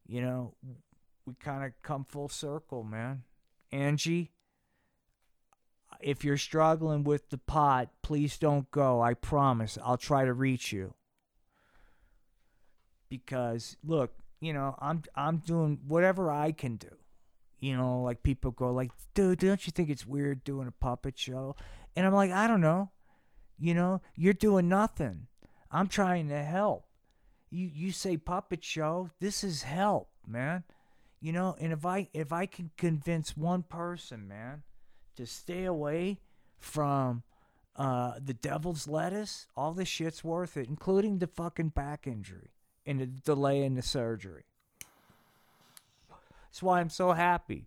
You know, we kind of come full circle, man. Angie, if you're struggling with the pot, please don't go. I promise. I'll try to reach you. Because look, you know, I'm I'm doing whatever I can do. You know, like people go like, "Dude, don't you think it's weird doing a puppet show?" And I'm like, "I don't know. You know, you're doing nothing. I'm trying to help. You you say puppet show, this is help, man. You know, and if I if I can convince one person, man, to stay away from uh, the devil's lettuce, all this shit's worth it, including the fucking back injury and the delay in the surgery. That's why I'm so happy.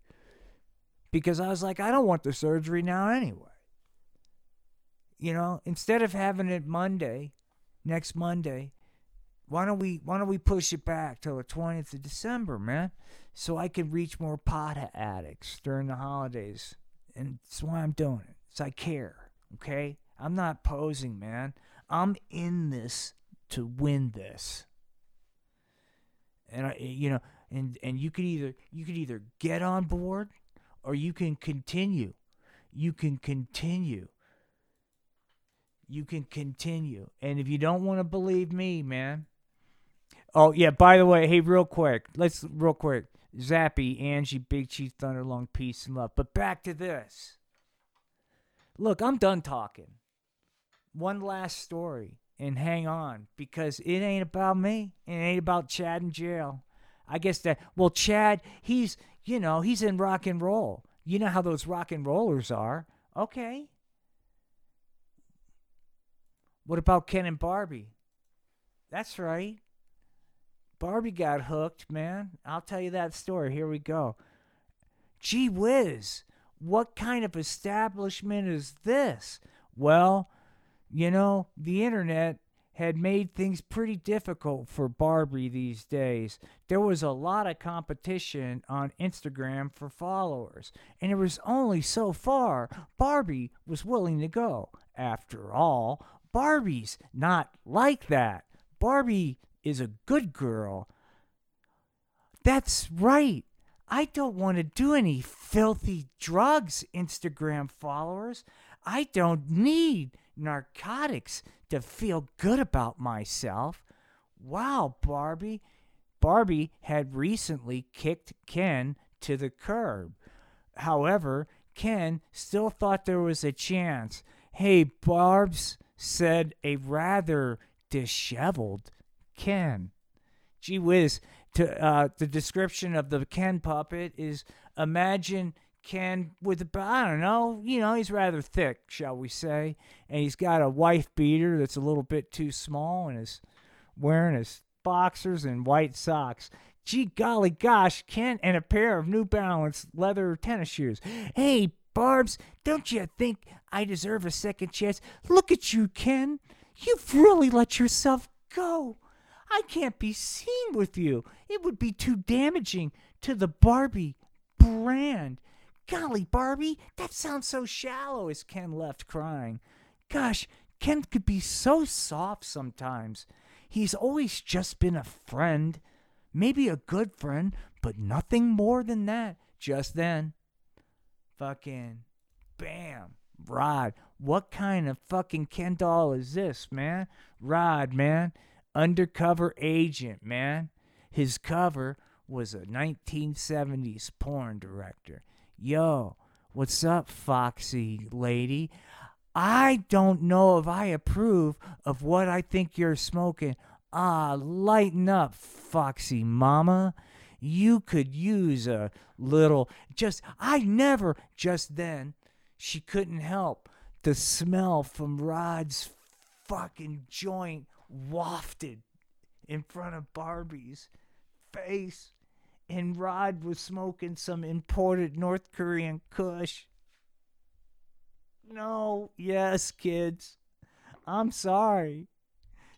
Because I was like, I don't want the surgery now anyway. You know, instead of having it Monday, next Monday, why don't we why don't we push it back till the 20th of December, man? So I can reach more pot addicts during the holidays. And that's why I'm doing it. So I care, okay? I'm not posing, man. I'm in this to win this. And I you know, and and you could either you could either get on board or you can continue. You can continue. You can continue. And if you don't want to believe me, man. Oh yeah, by the way, hey, real quick. Let's real quick. Zappy, Angie, Big Chief Thunder, long peace and love. But back to this. Look, I'm done talking. One last story and hang on because it ain't about me. It ain't about Chad in jail. I guess that, well, Chad, he's, you know, he's in rock and roll. You know how those rock and rollers are. Okay. What about Ken and Barbie? That's right. Barbie got hooked, man. I'll tell you that story. Here we go. Gee whiz, what kind of establishment is this? Well, you know, the internet had made things pretty difficult for Barbie these days. There was a lot of competition on Instagram for followers, and it was only so far Barbie was willing to go. After all, Barbie's not like that. Barbie is a good girl. That's right. I don't want to do any filthy drugs, Instagram followers. I don't need narcotics to feel good about myself. Wow, Barbie. Barbie had recently kicked Ken to the curb. However, Ken still thought there was a chance. Hey, Barbs, said a rather disheveled Ken. Gee whiz, to, uh, the description of the Ken puppet is imagine Ken with a, I don't know, you know, he's rather thick, shall we say, and he's got a wife beater that's a little bit too small and is wearing his boxers and white socks. Gee golly gosh, Ken and a pair of New Balance leather tennis shoes. Hey, Barbs, don't you think I deserve a second chance? Look at you, Ken. You've really let yourself go. I can't be seen with you. It would be too damaging to the Barbie brand. Golly, Barbie, that sounds so shallow as Ken left crying. Gosh, Ken could be so soft sometimes. He's always just been a friend. Maybe a good friend, but nothing more than that just then. Fucking bam. Rod, what kind of fucking Ken doll is this, man? Rod, man. Undercover agent, man. His cover was a 1970s porn director. Yo, what's up, Foxy lady? I don't know if I approve of what I think you're smoking. Ah, lighten up, Foxy Mama. You could use a little. Just, I never, just then, she couldn't help the smell from Rod's fucking joint wafted in front of Barbie's face. And Rod was smoking some imported North Korean kush. No, yes, kids. I'm sorry.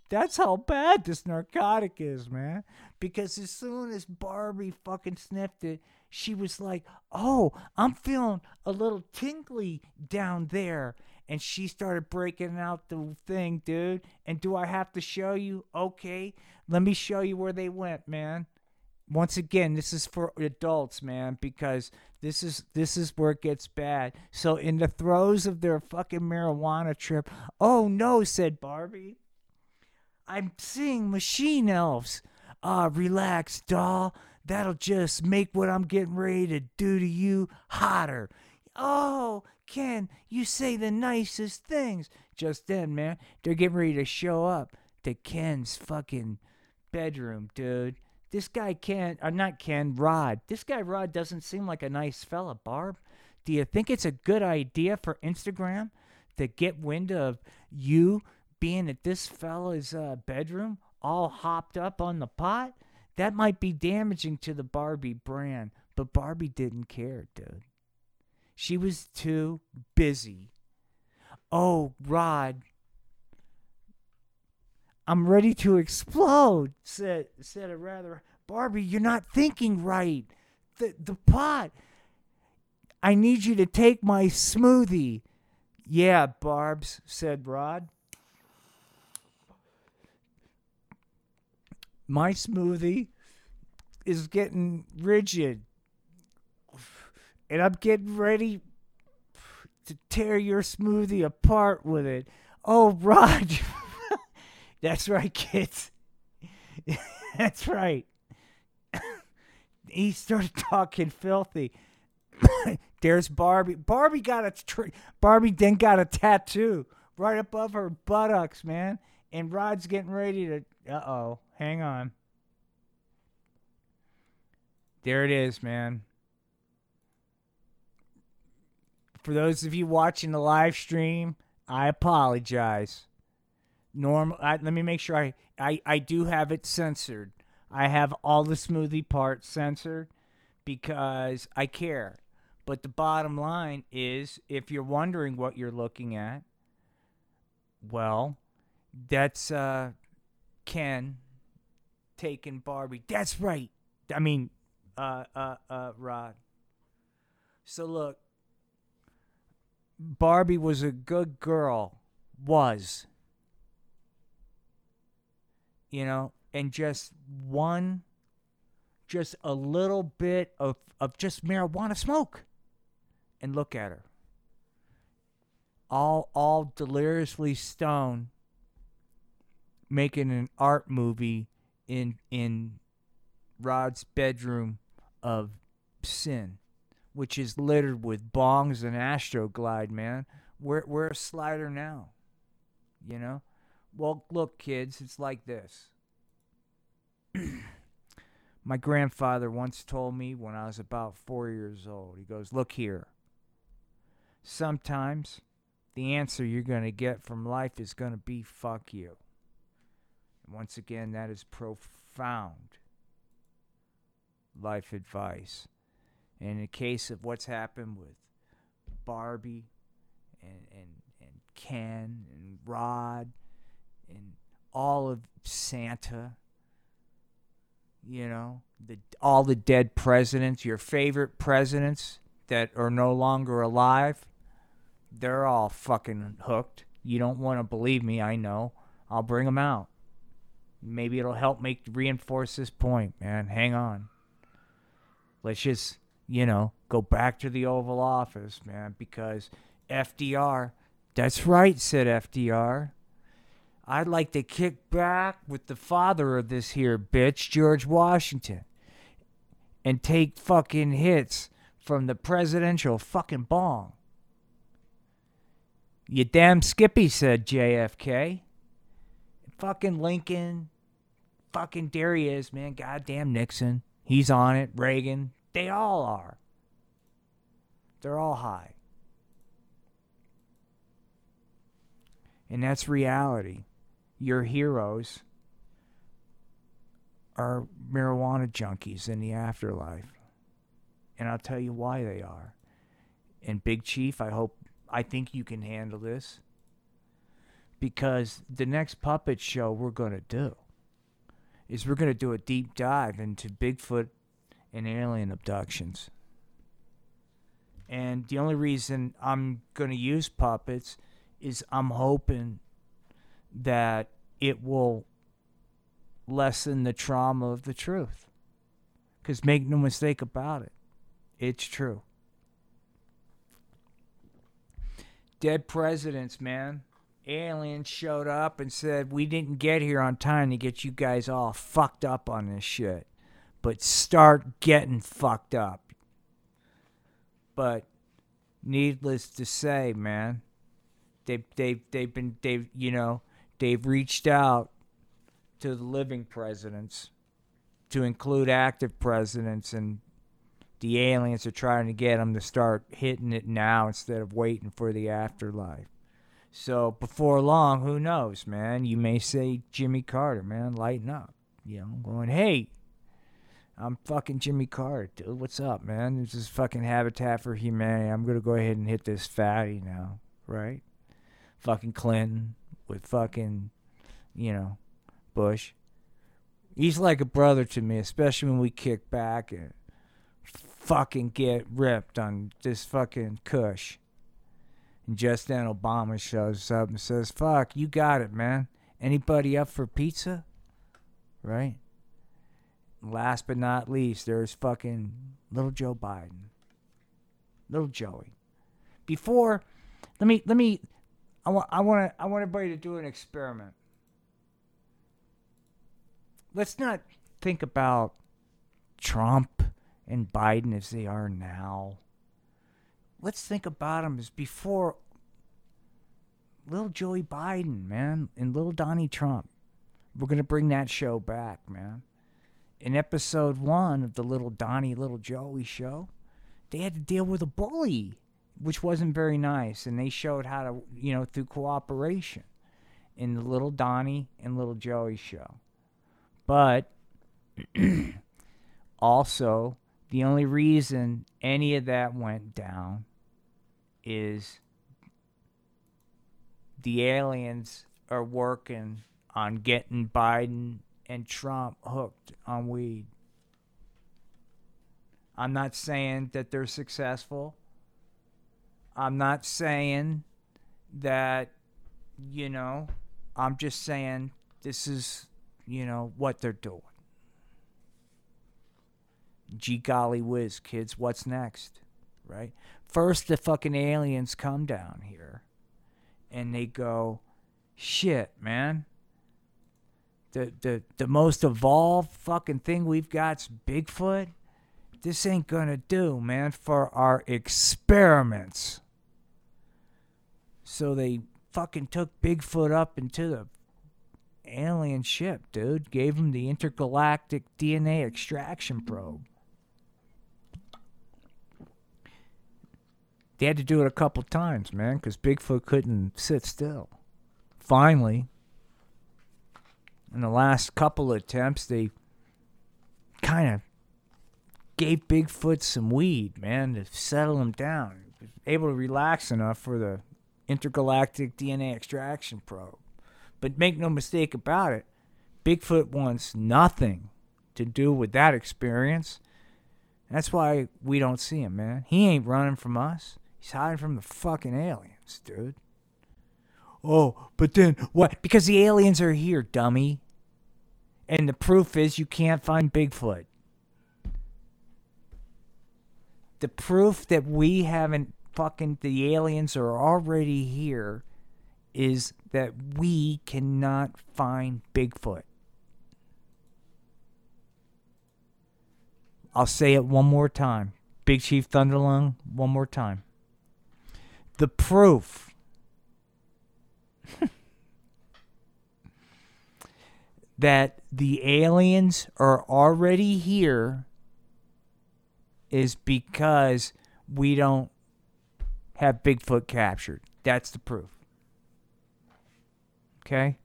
That's how bad this narcotic is, man. Because as soon as Barbie fucking sniffed it, she was like, Oh, I'm feeling a little tingly down there. And she started breaking out the thing, dude. And do I have to show you? Okay, let me show you where they went, man. Once again, this is for adults, man, because this is this is where it gets bad. So in the throes of their fucking marijuana trip, oh no, said Barbie. I'm seeing machine elves. Ah, relax, doll. That'll just make what I'm getting ready to do to you hotter. Oh, Ken, you say the nicest things. Just then, man, they're getting ready to show up to Ken's fucking bedroom, dude. This guy Ken, or not Ken, Rod. This guy Rod doesn't seem like a nice fella, Barb. Do you think it's a good idea for Instagram to get wind of you being at this fella's uh, bedroom, all hopped up on the pot? That might be damaging to the Barbie brand, but Barbie didn't care, dude. She was too busy. Oh, Rod. I'm ready to explode, said said a rather Barbie, you're not thinking right. The the pot. I need you to take my smoothie. Yeah, Barbs, said Rod. My smoothie is getting rigid and I'm getting ready to tear your smoothie apart with it. Oh, (laughs) Rod. That's right, kids. (laughs) That's right. (coughs) he started talking filthy. (coughs) There's Barbie. Barbie got a tr- Barbie then got a tattoo right above her buttocks, man. And Rod's getting ready to. Uh oh. Hang on. There it is, man. For those of you watching the live stream, I apologize. Normal. I, let me make sure I, I I do have it censored. I have all the smoothie parts censored because I care. But the bottom line is, if you're wondering what you're looking at, well, that's uh, Ken taking Barbie. That's right. I mean, uh, uh, uh, Rod. So look, Barbie was a good girl. Was. You know, and just one, just a little bit of, of just marijuana smoke. And look at her. All all deliriously stoned making an art movie in in Rod's bedroom of sin, which is littered with bongs and Astroglide, man. We're we're a slider now. You know? Well, look, kids, it's like this. (clears throat) My grandfather once told me when I was about four years old, he goes, Look here. Sometimes the answer you're going to get from life is going to be fuck you. Once again, that is profound life advice. And in the case of what's happened with Barbie and, and, and Ken and Rod and all of Santa, you know, the all the dead presidents, your favorite presidents that are no longer alive, they're all fucking hooked. You don't want to believe me, I know. I'll bring them out. Maybe it'll help make reinforce this point, man. Hang on. Let's just, you know, go back to the Oval Office, man, because FDR, that's right, said FDR. I'd like to kick back with the father of this here bitch, George Washington, and take fucking hits from the presidential fucking bong. You damn Skippy, said JFK. Fucking Lincoln. Fucking there he is, man. Goddamn Nixon. He's on it. Reagan. They all are. They're all high. And that's reality. Your heroes are marijuana junkies in the afterlife. And I'll tell you why they are. And Big Chief, I hope, I think you can handle this. Because the next puppet show we're going to do is we're going to do a deep dive into Bigfoot and alien abductions. And the only reason I'm going to use puppets is I'm hoping that it will lessen the trauma of the truth. Because make no mistake about it, it's true. Dead presidents, man. Aliens showed up and said, We didn't get here on time to get you guys all fucked up on this shit. But start getting fucked up. But needless to say, man, they've, they've, they've been, they've, you know, they've reached out to the living presidents to include active presidents and the aliens are trying to get them to start hitting it now instead of waiting for the afterlife. So before long, who knows, man? You may say Jimmy Carter, man, lighten up. You know, going, hey, I'm fucking Jimmy Carter, dude. What's up, man? This is fucking Habitat for Humanity. I'm gonna go ahead and hit this fatty now, right? Fucking Clinton with fucking, you know, Bush. He's like a brother to me, especially when we kick back and fucking get ripped on this fucking Kush. And just then Obama shows up and says, Fuck, you got it, man. Anybody up for pizza? Right? Last but not least, there's fucking little Joe Biden. Little Joey. Before let me let me I want I want I want everybody to do an experiment. Let's not think about Trump and Biden as they are now. Let's think about them as before little Joey Biden, man, and little Donnie Trump. We're going to bring that show back, man. In episode one of the little Donnie, little Joey show, they had to deal with a bully, which wasn't very nice. And they showed how to, you know, through cooperation. in the Little Donnie and Little Joey show. But (clears throat) also, the only reason any of that went down is the aliens are working on getting Biden and Trump hooked on weed. I'm not saying that they're successful. I'm not saying that, you know, I'm just saying this is, you know, what they're doing. Gee golly whiz, kids, what's next? Right? First, the fucking aliens come down here and they go, shit, man. The, the, the most evolved fucking thing we've got's Bigfoot. This ain't gonna do, man, for our experiments. So they fucking took Bigfoot up into the alien ship, dude. Gave him the intergalactic DNA extraction probe. They had to do it a couple times, man, because Bigfoot couldn't sit still. Finally, in the last couple of attempts, they kind of gave Bigfoot some weed, man, to settle him down. Able to relax enough for the intergalactic DNA extraction probe. But make no mistake about it, Bigfoot wants nothing to do with that experience. That's why we don't see him, man. He ain't running from us. He's hiding from the fucking aliens, dude. Oh, but then what? Because the aliens are here, dummy. And the proof is you can't find Bigfoot. The proof that we haven't fucking the aliens are already here is that we cannot find Bigfoot. I'll say it one more time. Big Chief Thunderlung, one more time. The proof (laughs) that the aliens are already here is because we don't have Bigfoot captured. That's the proof. Okay?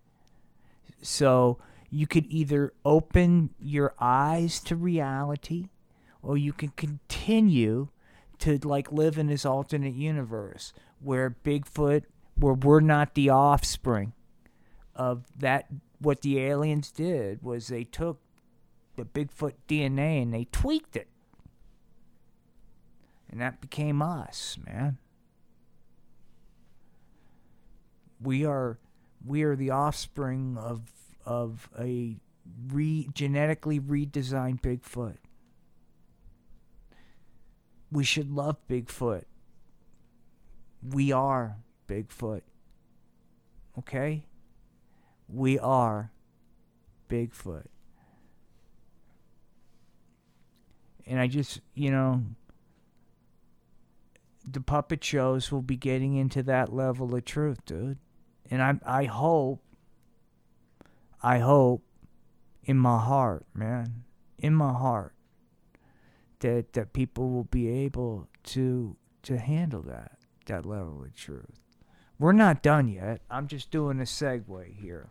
So you could either open your eyes to reality or you can continue to like live in this alternate universe where Bigfoot where we're not the offspring of that what the aliens did was they took the Bigfoot DNA and they tweaked it. And that became us, man. We are we are the offspring of of a re, genetically redesigned Bigfoot. We should love Bigfoot. We are Bigfoot. Okay? We are Bigfoot. And I just, you know, the puppet shows will be getting into that level of truth, dude. And I I hope I hope in my heart, man, in my heart that that people will be able to to handle that that level of truth. We're not done yet. I'm just doing a segue here.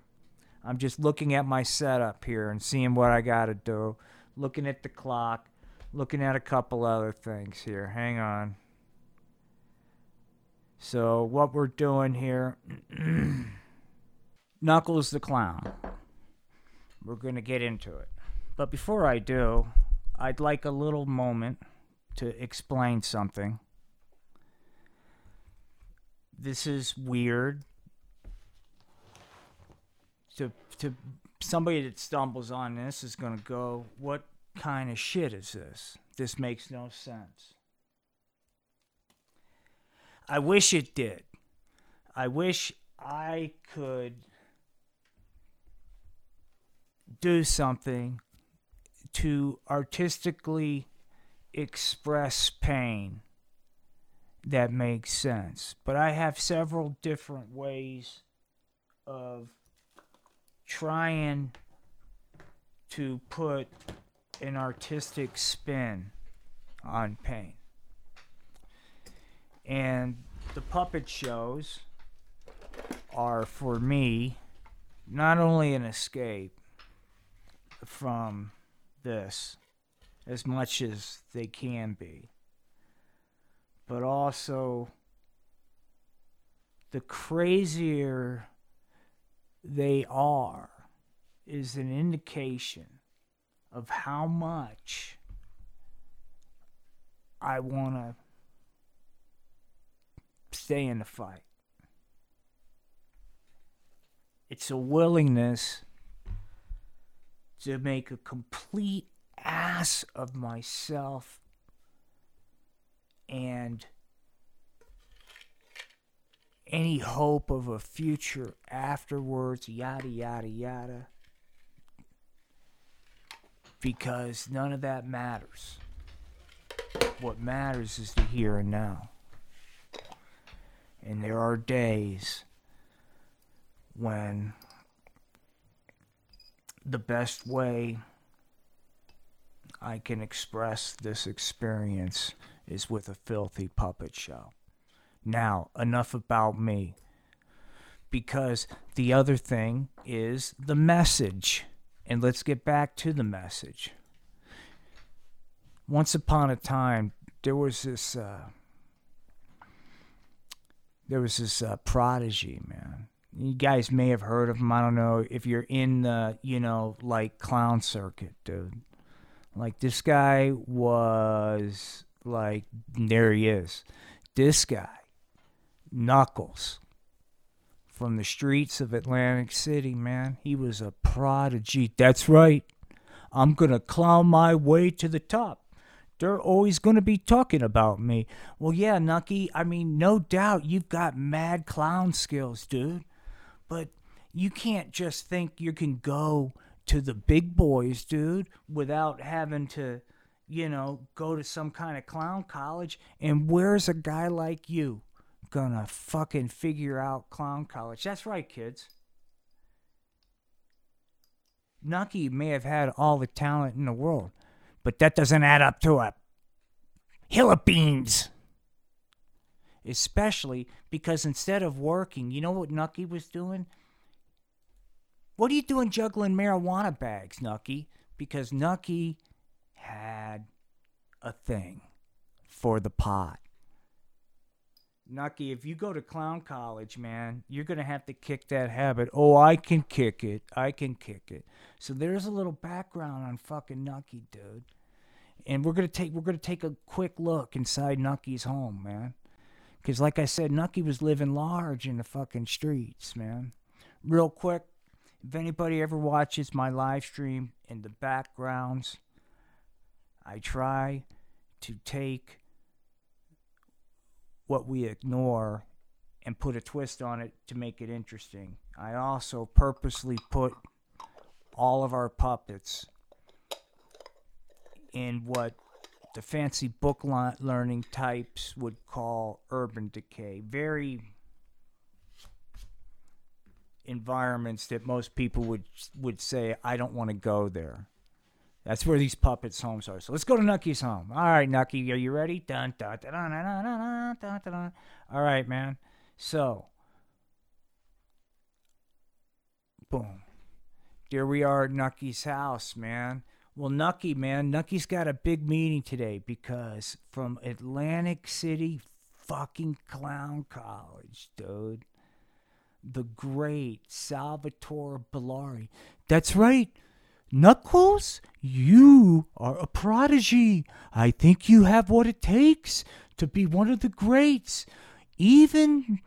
I'm just looking at my setup here and seeing what I got to do, looking at the clock, looking at a couple other things here. Hang on. So, what we're doing here (clears throat) Knuckles the Clown. We're going to get into it. But before I do, I'd like a little moment to explain something. This is weird. To to somebody that stumbles on this is going to go, "What kind of shit is this? This makes no sense." I wish it did. I wish I could do something to artistically express pain that makes sense. But I have several different ways of trying to put an artistic spin on pain. And the puppet shows are for me not only an escape from this as much as they can be, but also the crazier they are is an indication of how much I want to stay in the fight. It's a willingness to make a complete ass of myself and any hope of a future afterwards, yada, yada, yada. Because none of that matters. What matters is the here and now. And there are days when the best way I can express this experience is with a filthy puppet show. Now, enough about me. Because the other thing is the message. And let's get back to the message. Once upon a time, there was this. Uh, there was this uh, prodigy, man. You guys may have heard of him. I don't know if you're in the, you know, like clown circuit, dude. Like this guy was like, there he is. This guy Knuckles from the streets of Atlantic City, man. He was a prodigy. That's right. I'm going to clown my way to the top. They're always going to be talking about me. Well, yeah, Nucky, I mean, no doubt you've got mad clown skills, dude. But you can't just think you can go to the big boys, dude, without having to, you know, go to some kind of clown college. And where's a guy like you? Gonna fucking figure out clown college. That's right, kids. Nucky may have had all the talent in the world, but that doesn't add up to a hill of beans. Especially because instead of working, you know what Nucky was doing? What are you doing juggling marijuana bags, Nucky? Because Nucky had a thing for the pot. Nucky, if you go to clown college, man, you're gonna have to kick that habit. Oh, I can kick it. I can kick it. So there's a little background on fucking Nucky, dude. And we're gonna take we're gonna take a quick look inside Nucky's home, man. Cause like I said, Nucky was living large in the fucking streets, man. Real quick, if anybody ever watches my live stream in the backgrounds, I try to take what we ignore and put a twist on it to make it interesting. I also purposely put all of our puppets in what the fancy book learning types would call urban decay. Very environments that most people would would say I don't want to go there. That's where these puppets' homes are. So let's go to Nucky's home. All right, Nucky, are you ready? Dun, dun, dun, dun, dun, dun, dun, dun. All right, man. So, boom. There we are at Nucky's house, man. Well, Nucky, man, Nucky's got a big meeting today because from Atlantic City fucking clown college, dude. The great Salvatore Bellari. That's right. Knuckles, you are a prodigy. I think you have what it takes to be one of the greats. Even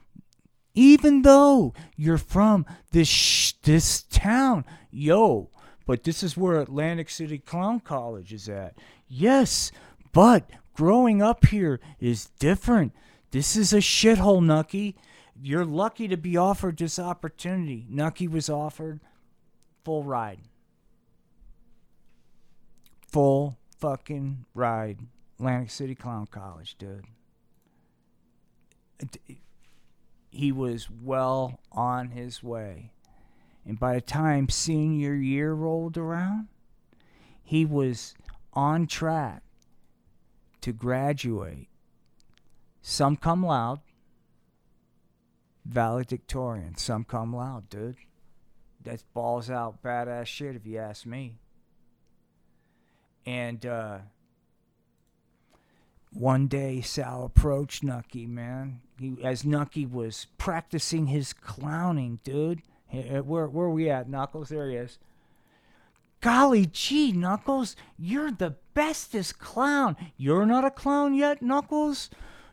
even though you're from this sh- this town, yo, but this is where Atlantic City Clown College is at. Yes, but growing up here is different. This is a shithole, Nucky. You're lucky to be offered this opportunity. Nucky was offered full ride full fucking ride. Atlantic City Clown College, dude. He was well on his way. And by the time senior year rolled around, he was on track to graduate. Summa cum laude, valedictorian, summa cum laude, dude. That's balls out badass shit if you ask me. And uh, one day Sal approached Nucky, man. He, as Nucky was practicing his clowning, dude. Where where are we at, Knuckles? There he is. Golly gee, Knuckles, you're the bestest clown. You're not a clown yet, Knuckles.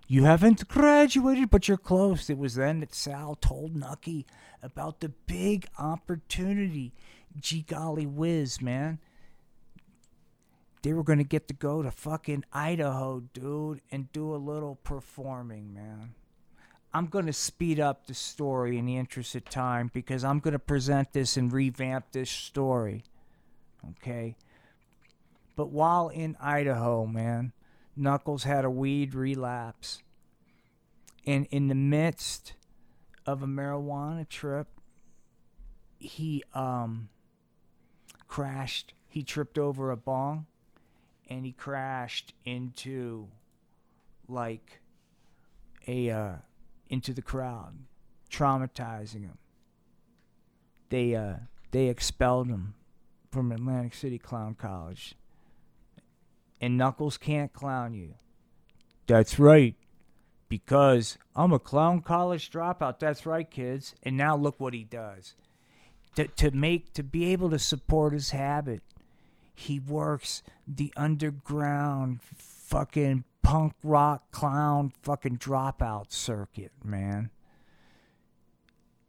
You haven't graduated, but you're close. It was then that Sal told Nucky about the big opportunity. Gee golly whiz, man. They were going to get to go to fucking Idaho, dude, and do a little performing, man. I'm going to speed up the story in the interest of time because I'm going to present this and revamp this story. Okay? But while in Idaho, man, Knuckles had a weed relapse. And in the midst of a marijuana trip, he um crashed. He tripped over a bong and he crashed into like a uh into the crowd, traumatizing him. They uh they expelled him from Atlantic City Clown College and Knuckles can't clown you. That's right. Because I'm a clown college dropout. That's right, kids. And now look what he does. To, to make to be able to support his habit, he works the underground fucking punk rock clown fucking dropout circuit, man.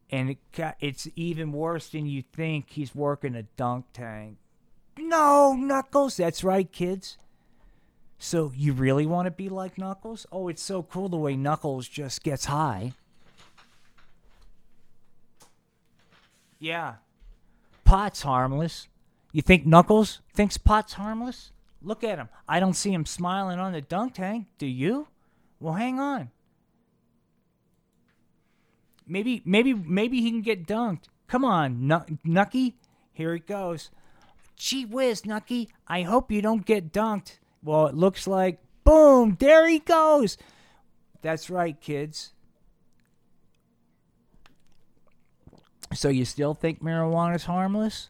And it got, it's even worse than you think. He's working a dunk tank. No, Knuckles. That's right, kids. So you really want to be like Knuckles? Oh, it's so cool the way Knuckles just gets high. Yeah. Pot's harmless. You think Knuckles thinks Pot's harmless? Look at him. I don't see him smiling on the dunk tank. Do you? Well, hang on. Maybe, maybe, maybe he can get dunked. Come on, Nucky. Here it goes. Gee whiz, Nucky. I hope you don't get dunked. Well, it looks like, boom, there he goes. That's right, kids. So you still think marijuana is harmless?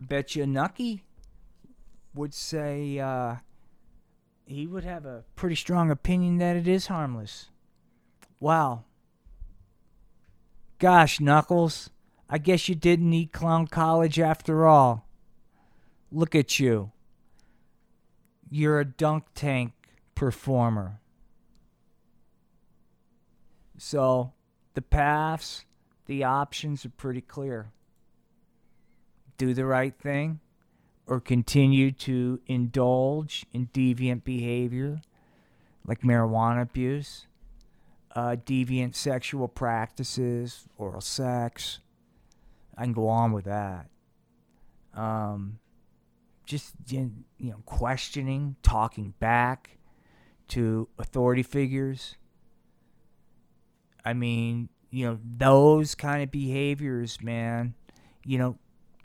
Bet you Nucky would say uh, he would have a pretty strong opinion that it is harmless. Wow. Gosh, Knuckles, I guess you didn't need clown college after all. Look at you you're a dunk tank performer. So the paths, the options are pretty clear. Do the right thing or continue to indulge in deviant behavior like marijuana abuse, uh, deviant sexual practices, oral sex. I can go on with that. Um, just you know questioning, talking back to authority figures. I mean, you know, those kind of behaviors, man, you know,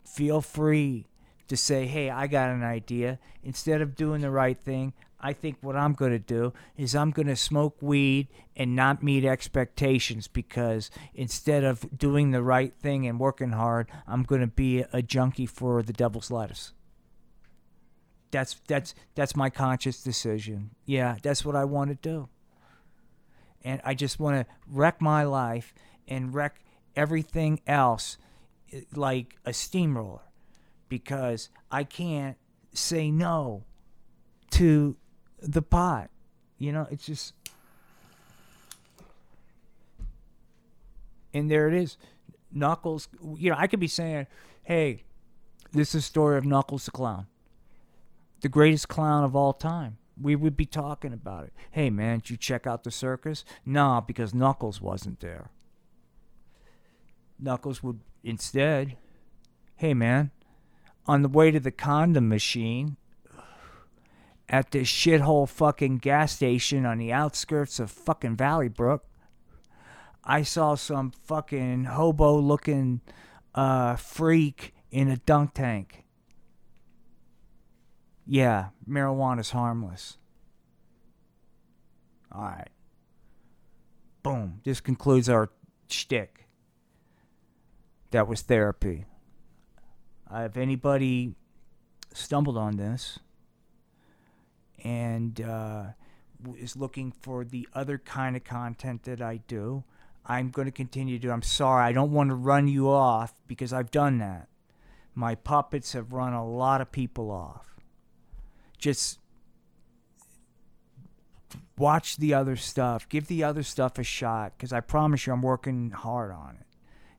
feel free to say, "Hey, I got an idea." Instead of doing the right thing, I think what I'm going to do is I'm going to smoke weed and not meet expectations because instead of doing the right thing and working hard, I'm going to be a junkie for the devil's lettuce that's that's that's my conscious decision. Yeah, that's what I want to do. And I just want to wreck my life and wreck everything else like a steamroller because I can't say no to the pot. You know, it's just and there it is. Knuckles, you know, I could be saying, "Hey, this is a story of Knuckles the clown." the greatest clown of all time. We would be talking about it. Hey, man, did you check out the circus? Nah, because Knuckles wasn't there. Knuckles would instead, hey, man, on the way to the condom machine at this shithole fucking gas station on the outskirts of fucking Valley Brook, I saw some fucking hobo looking uh, freak in a dunk tank yeah, marijuana's harmless. All right. Boom. This concludes our shtick. That was therapy. If anybody stumbled on this and uh, is looking for the other kind of content that I do, I'm going to continue to do. I'm sorry, I don't want to run you off because I've done that. My puppets have run a lot of people off. Just watch the other stuff. Give the other stuff a shot because I promise you I'm working hard on it.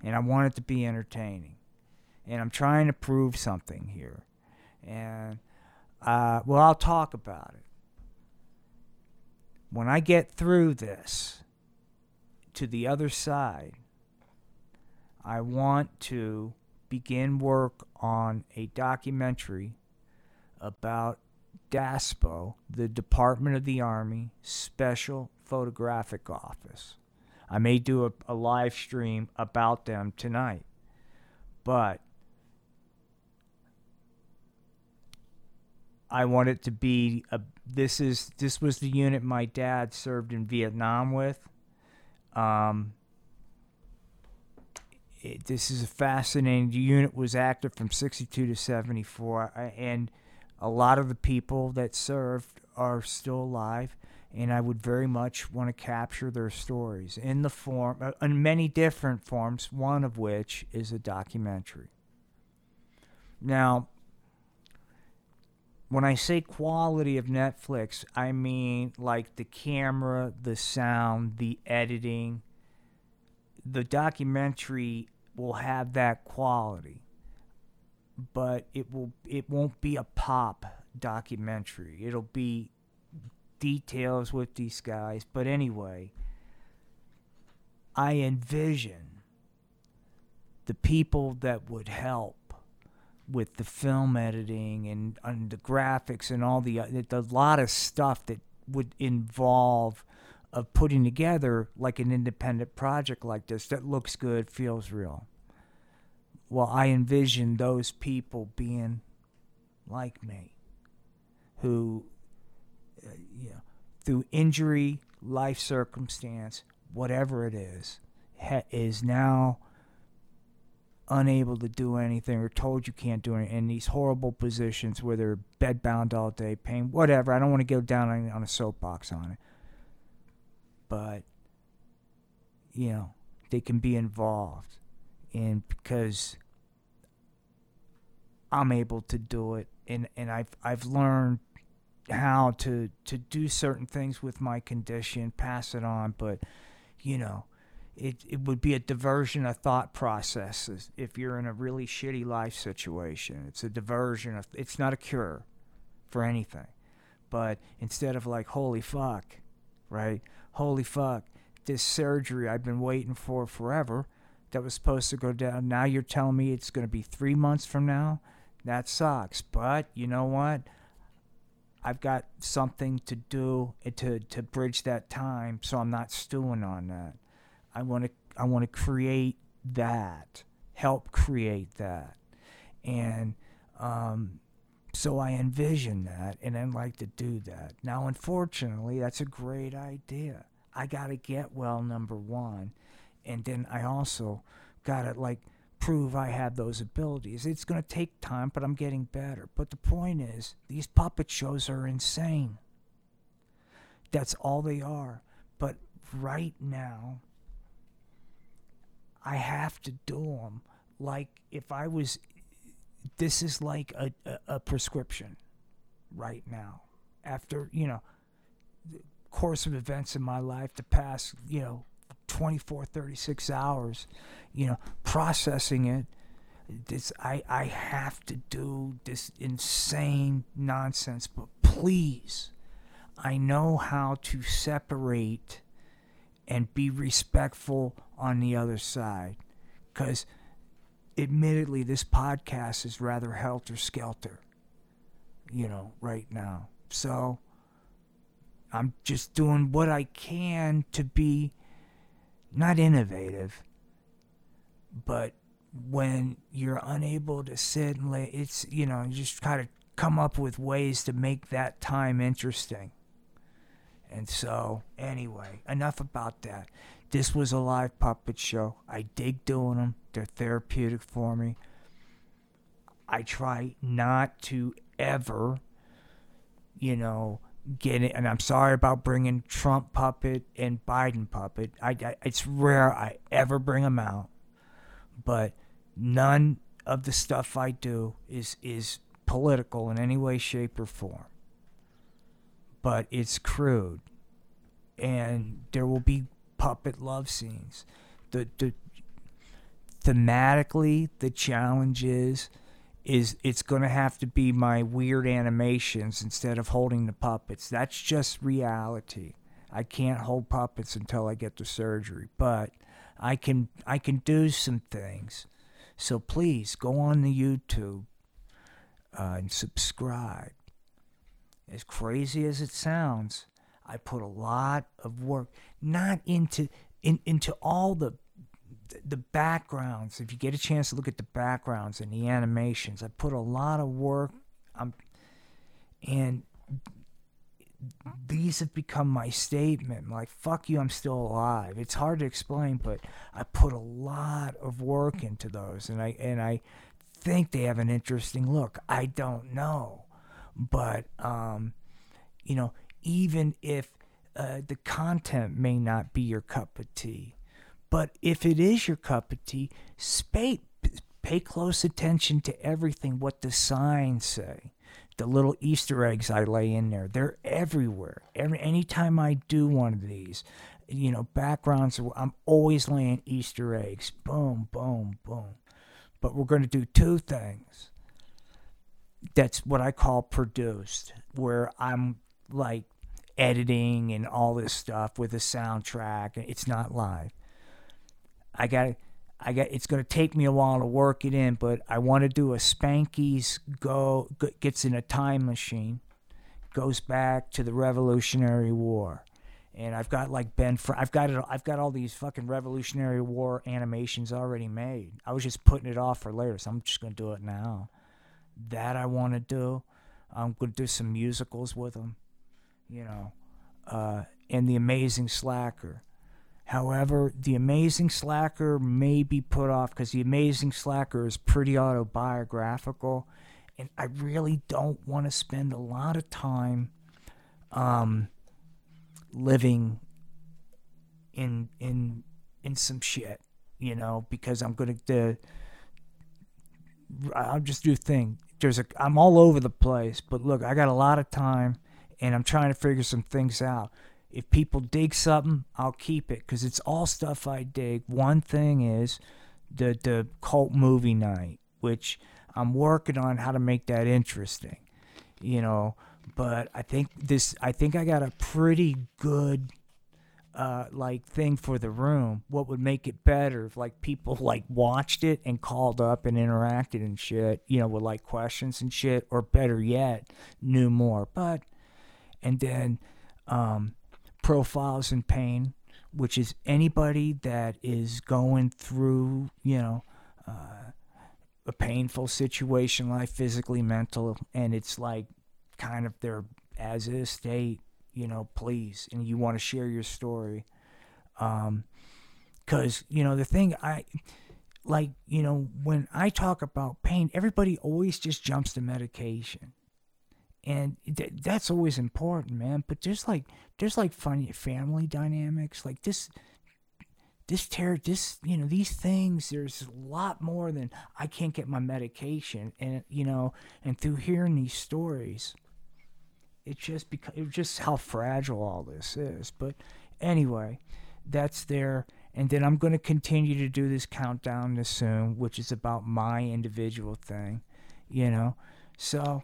And I want it to be entertaining. And I'm trying to prove something here. And, uh, well, I'll talk about it. When I get through this to the other side, I want to begin work on a documentary about DASPO, the Department of the Army Special Photographic Office. I may do a, a live stream about them tonight, but I want it to be a. This is this was the unit my dad served in Vietnam with. Um, it, this is a fascinating the unit was active from 62 to 74 uh, and a lot of the people that served are still alive and i would very much want to capture their stories in the form uh, in many different forms one of which is a documentary. Now when i say quality of netflix i mean like the camera the sound the editing. The documentary will have that quality but it will it won't be a pop documentary. It'll be details with these guys but anyway i envision the people that would help with the film editing and, and the graphics and all the a lot of stuff that would involve of putting together like an independent project like this that looks good, feels real. Well, I envision those people being like me, who, uh, through injury, life circumstance, whatever it is, ha- is now unable to do anything or told you can't do anything in these horrible positions where they're bedbound all day, pain, whatever. I don't want to go down on, on a soapbox on it but you know they can be involved and because I'm able to do it and and I've I've learned how to to do certain things with my condition pass it on but you know it it would be a diversion of thought processes if you're in a really shitty life situation it's a diversion of it's not a cure for anything but instead of like holy fuck right holy fuck, this surgery I've been waiting for forever that was supposed to go down. Now you're telling me it's going to be three months from now? That sucks. But you know what? I've got something to do to, to bridge that time so I'm not stewing on that. I want to I want to create that, help create that. And um, so I envision that and I'd like to do that. Now, unfortunately, that's a great idea. I got to get well, number one. And then I also got to like prove I have those abilities. It's going to take time, but I'm getting better. But the point is, these puppet shows are insane. That's all they are. But right now, I have to do them. Like if I was this is like a, a, a prescription right now. After, you know, course of events in my life, the past, you know, 24, 36 hours, you know, processing it. This I I have to do this insane nonsense, but please, I know how to separate and be respectful on the other side, because admittedly, this podcast is rather helter skelter, you know, right now. So I'm just doing what I can to be not innovative, but when you're unable to sit and lay, it's, you know, you just kind of come up with ways to make that time interesting. And so, anyway, enough about that. This was a live puppet show. I dig doing them, they're therapeutic for me. I try not to ever, you know, get it. And I'm sorry about bringing Trump puppet and Biden puppet. I, I it's rare I ever bring them out, but none of the stuff I do is is political in any way, shape, or form. But it's crude, and there will be puppet love scenes. The the thematically the challenge is is it's going to have to be my weird animations instead of holding the puppets. That's just reality. I can't hold puppets until I get the surgery, but I can I can do some things. So please go on the YouTube uh, and subscribe. As crazy as it sounds, I put a lot of work not into in, into all the the backgrounds. If you get a chance to look at the backgrounds and the animations, I put a lot of work. Um, and these have become my statement. Like, fuck you, I'm still alive. It's hard to explain, but I put a lot of work into those, and I and I think they have an interesting look. I don't know, but um, you know, even if uh, the content may not be your cup of tea, but if it is your cup of tea, pay, pay close attention to everything what the signs say. The little Easter eggs I lay in there, they're everywhere. Every anytime I do one of these, you know, backgrounds, I'm always laying Easter eggs. Boom, boom, boom. But we're going to do two things. That's what I call produced, where I'm like editing and all this stuff with a soundtrack. It's not live. I got I got it's going to take me a while to work it in, but I want to do a Spanky's go gets in a time machine, goes back to the Revolutionary War. And I've got like Ben Fr- I've got it I've got all these fucking Revolutionary War animations already made. I was just putting it off for later, so I'm just going to do it now. That I want to do. I'm going to do some musicals with them, you know. Uh, and The Amazing Slacker However, The Amazing Slacker may be put off because The Amazing Slacker is pretty autobiographical, and I really don't want to spend a lot of time um, living in in in some shit, you know, because I'm gonna the I'll just do thing. There's a I'm all over the place, but look, I got a lot of time, and I'm trying to figure some things out if people dig something, I'll keep it because it's all stuff I dig. One thing is the the cult movie night, which I'm working on how to make that interesting, you know. But I think this, I think I got a pretty good uh, like thing for the room. What would make it better if like people (laughs) like watched it and called up and interacted and shit, you know, with like questions and shit, or better yet, knew more. But and then um, profiles in pain, which is anybody that is going through, you know, uh, a painful situation, like physically, mental, and it's like kind of their as is state, you know, please, and you want to share your story. Um, cause, you know, the thing I, like, you know, when I talk about pain, everybody always just jumps to medication and th- that's always important, man. But there's like there's like funny family dynamics, like this this tear this you know these things there's a lot more than i can't get my medication and you know and through hearing these stories it just because it's just how fragile all this is but anyway that's there and then i'm going to continue to do this countdown this soon which is about my individual thing you know so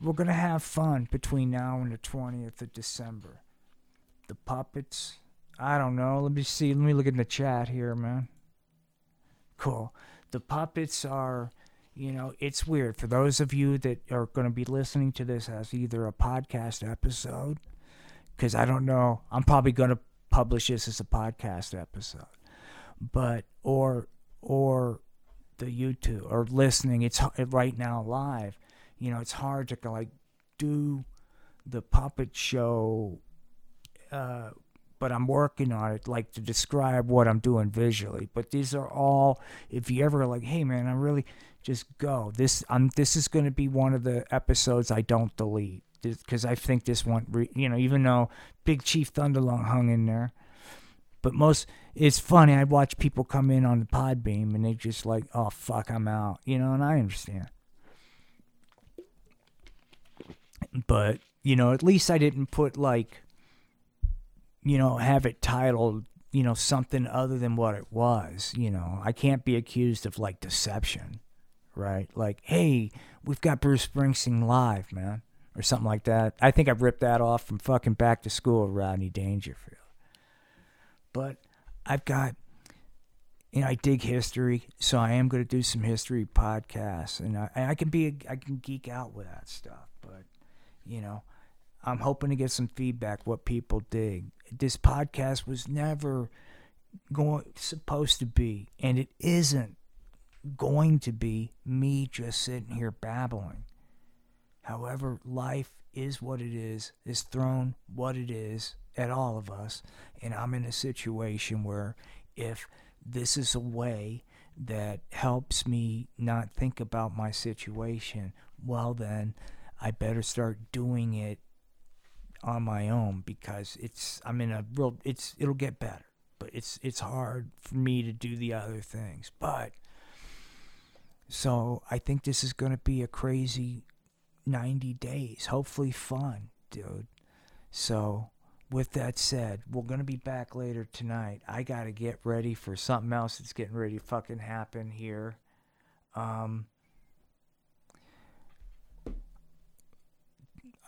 we're going to have fun between now and the 20th of December. The puppets, I don't know. Let me see. Let me look in the chat here, man. Cool. The puppets are, you know, it's weird. For those of you that are going to be listening to this as either a podcast episode, because I don't know, I'm probably going to publish this as a podcast episode, but, or, or, the YouTube or listening, it's right now live you know, it's hard to like do the puppet show uh, but I'm working on it, like to describe what I'm doing visually. But these are all, if you ever like, hey man, I'm really just go. This I'm this is going to be one of the episodes I don't delete because I think this one, re- you know, even though Big Chief Thunderlung hung in there, but most it's funny. I watch people come in on the Podbean and they just like, oh fuck, I'm out, you know, and I understand. But you know, at least I didn't put like you know, have it titled, you know, something other than what it was. You know, I can't be accused of like deception, right? Like, hey, we've got Bruce Springsteen live, man, or something like that. I think I ripped that off from fucking Back to School, Rodney Dangerfield. But I've got, you know, I dig history, so I am going to do some history podcasts, and I, I can be, I can geek out with that stuff. You know, I'm hoping to get some feedback what people dig. This podcast was never going supposed to be, and it isn't going to be me just sitting here babbling. However, life is what it is, is thrown what it is at all of us, and I'm in a situation where if this is a way that helps me not think about my situation, well then I better start doing it on my own because it's I'm in a real it's it'll get better, but it's it's hard for me to do the other things. But so I think this is going to be a crazy 90 days, hopefully fun, dude. So with that said, we're going to be back later tonight. I got to get ready for something else that's getting ready to fucking happen here. Um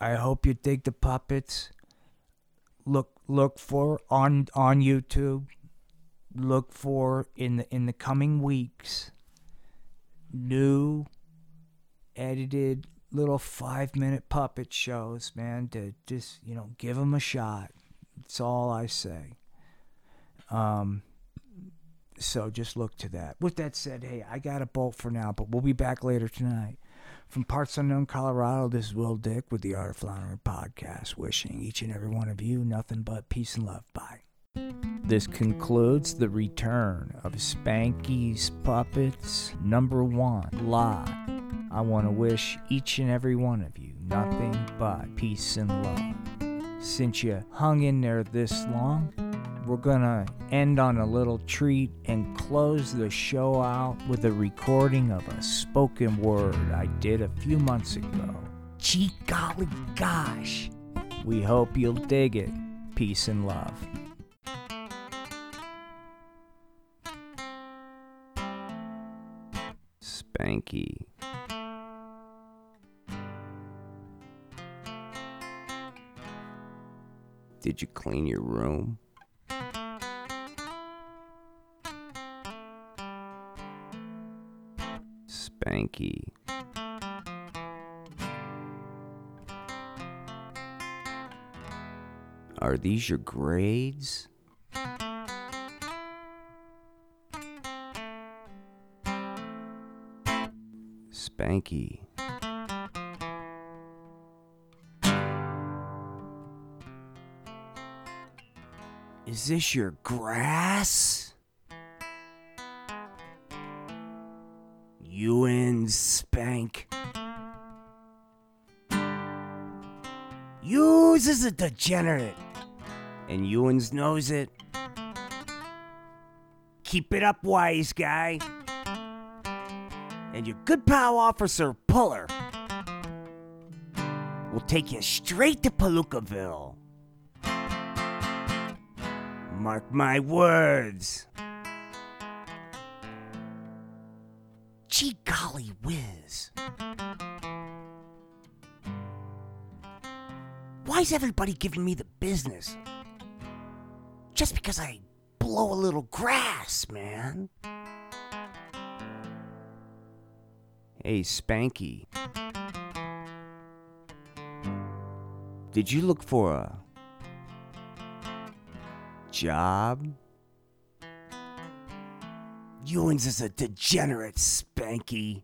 I hope you dig the puppets. Look look for on on YouTube. Look for in the in the coming weeks new edited little 5 minute puppet shows, man, to just, you know, give them a shot. That's all I say. Um so just look to that. With that said, hey, I got a bolt for now, but we'll be back later tonight. From Parts Unknown, Colorado, this is Will Dick with the Art of Floundering podcast, wishing each and every one of you nothing but peace and love. Bye. This concludes the return of Spanky's Puppets number one, live. I want to wish each and every one of you nothing but peace and love. Since you hung in there this long, we're gonna end on a little treat and close the show out with a recording of a spoken word I did a few months ago. Gee golly gosh. We hope you'll dig it. Peace and love. Spanky. Did you clean your room? Spanky. Are these your grades? Spanky. Is this your grass? Ewan Spank. Hughes is a degenerate. And Ewans knows it. Keep it up, wise guy. And your good pal officer Puller will take you straight to Palookaville. Mark my words. Gee golly whiz. Why's everybody giving me the business? Just because I blow a little grass, man. Hey, Spanky. Did you look for a job? Ewans is a degenerate, Spanky.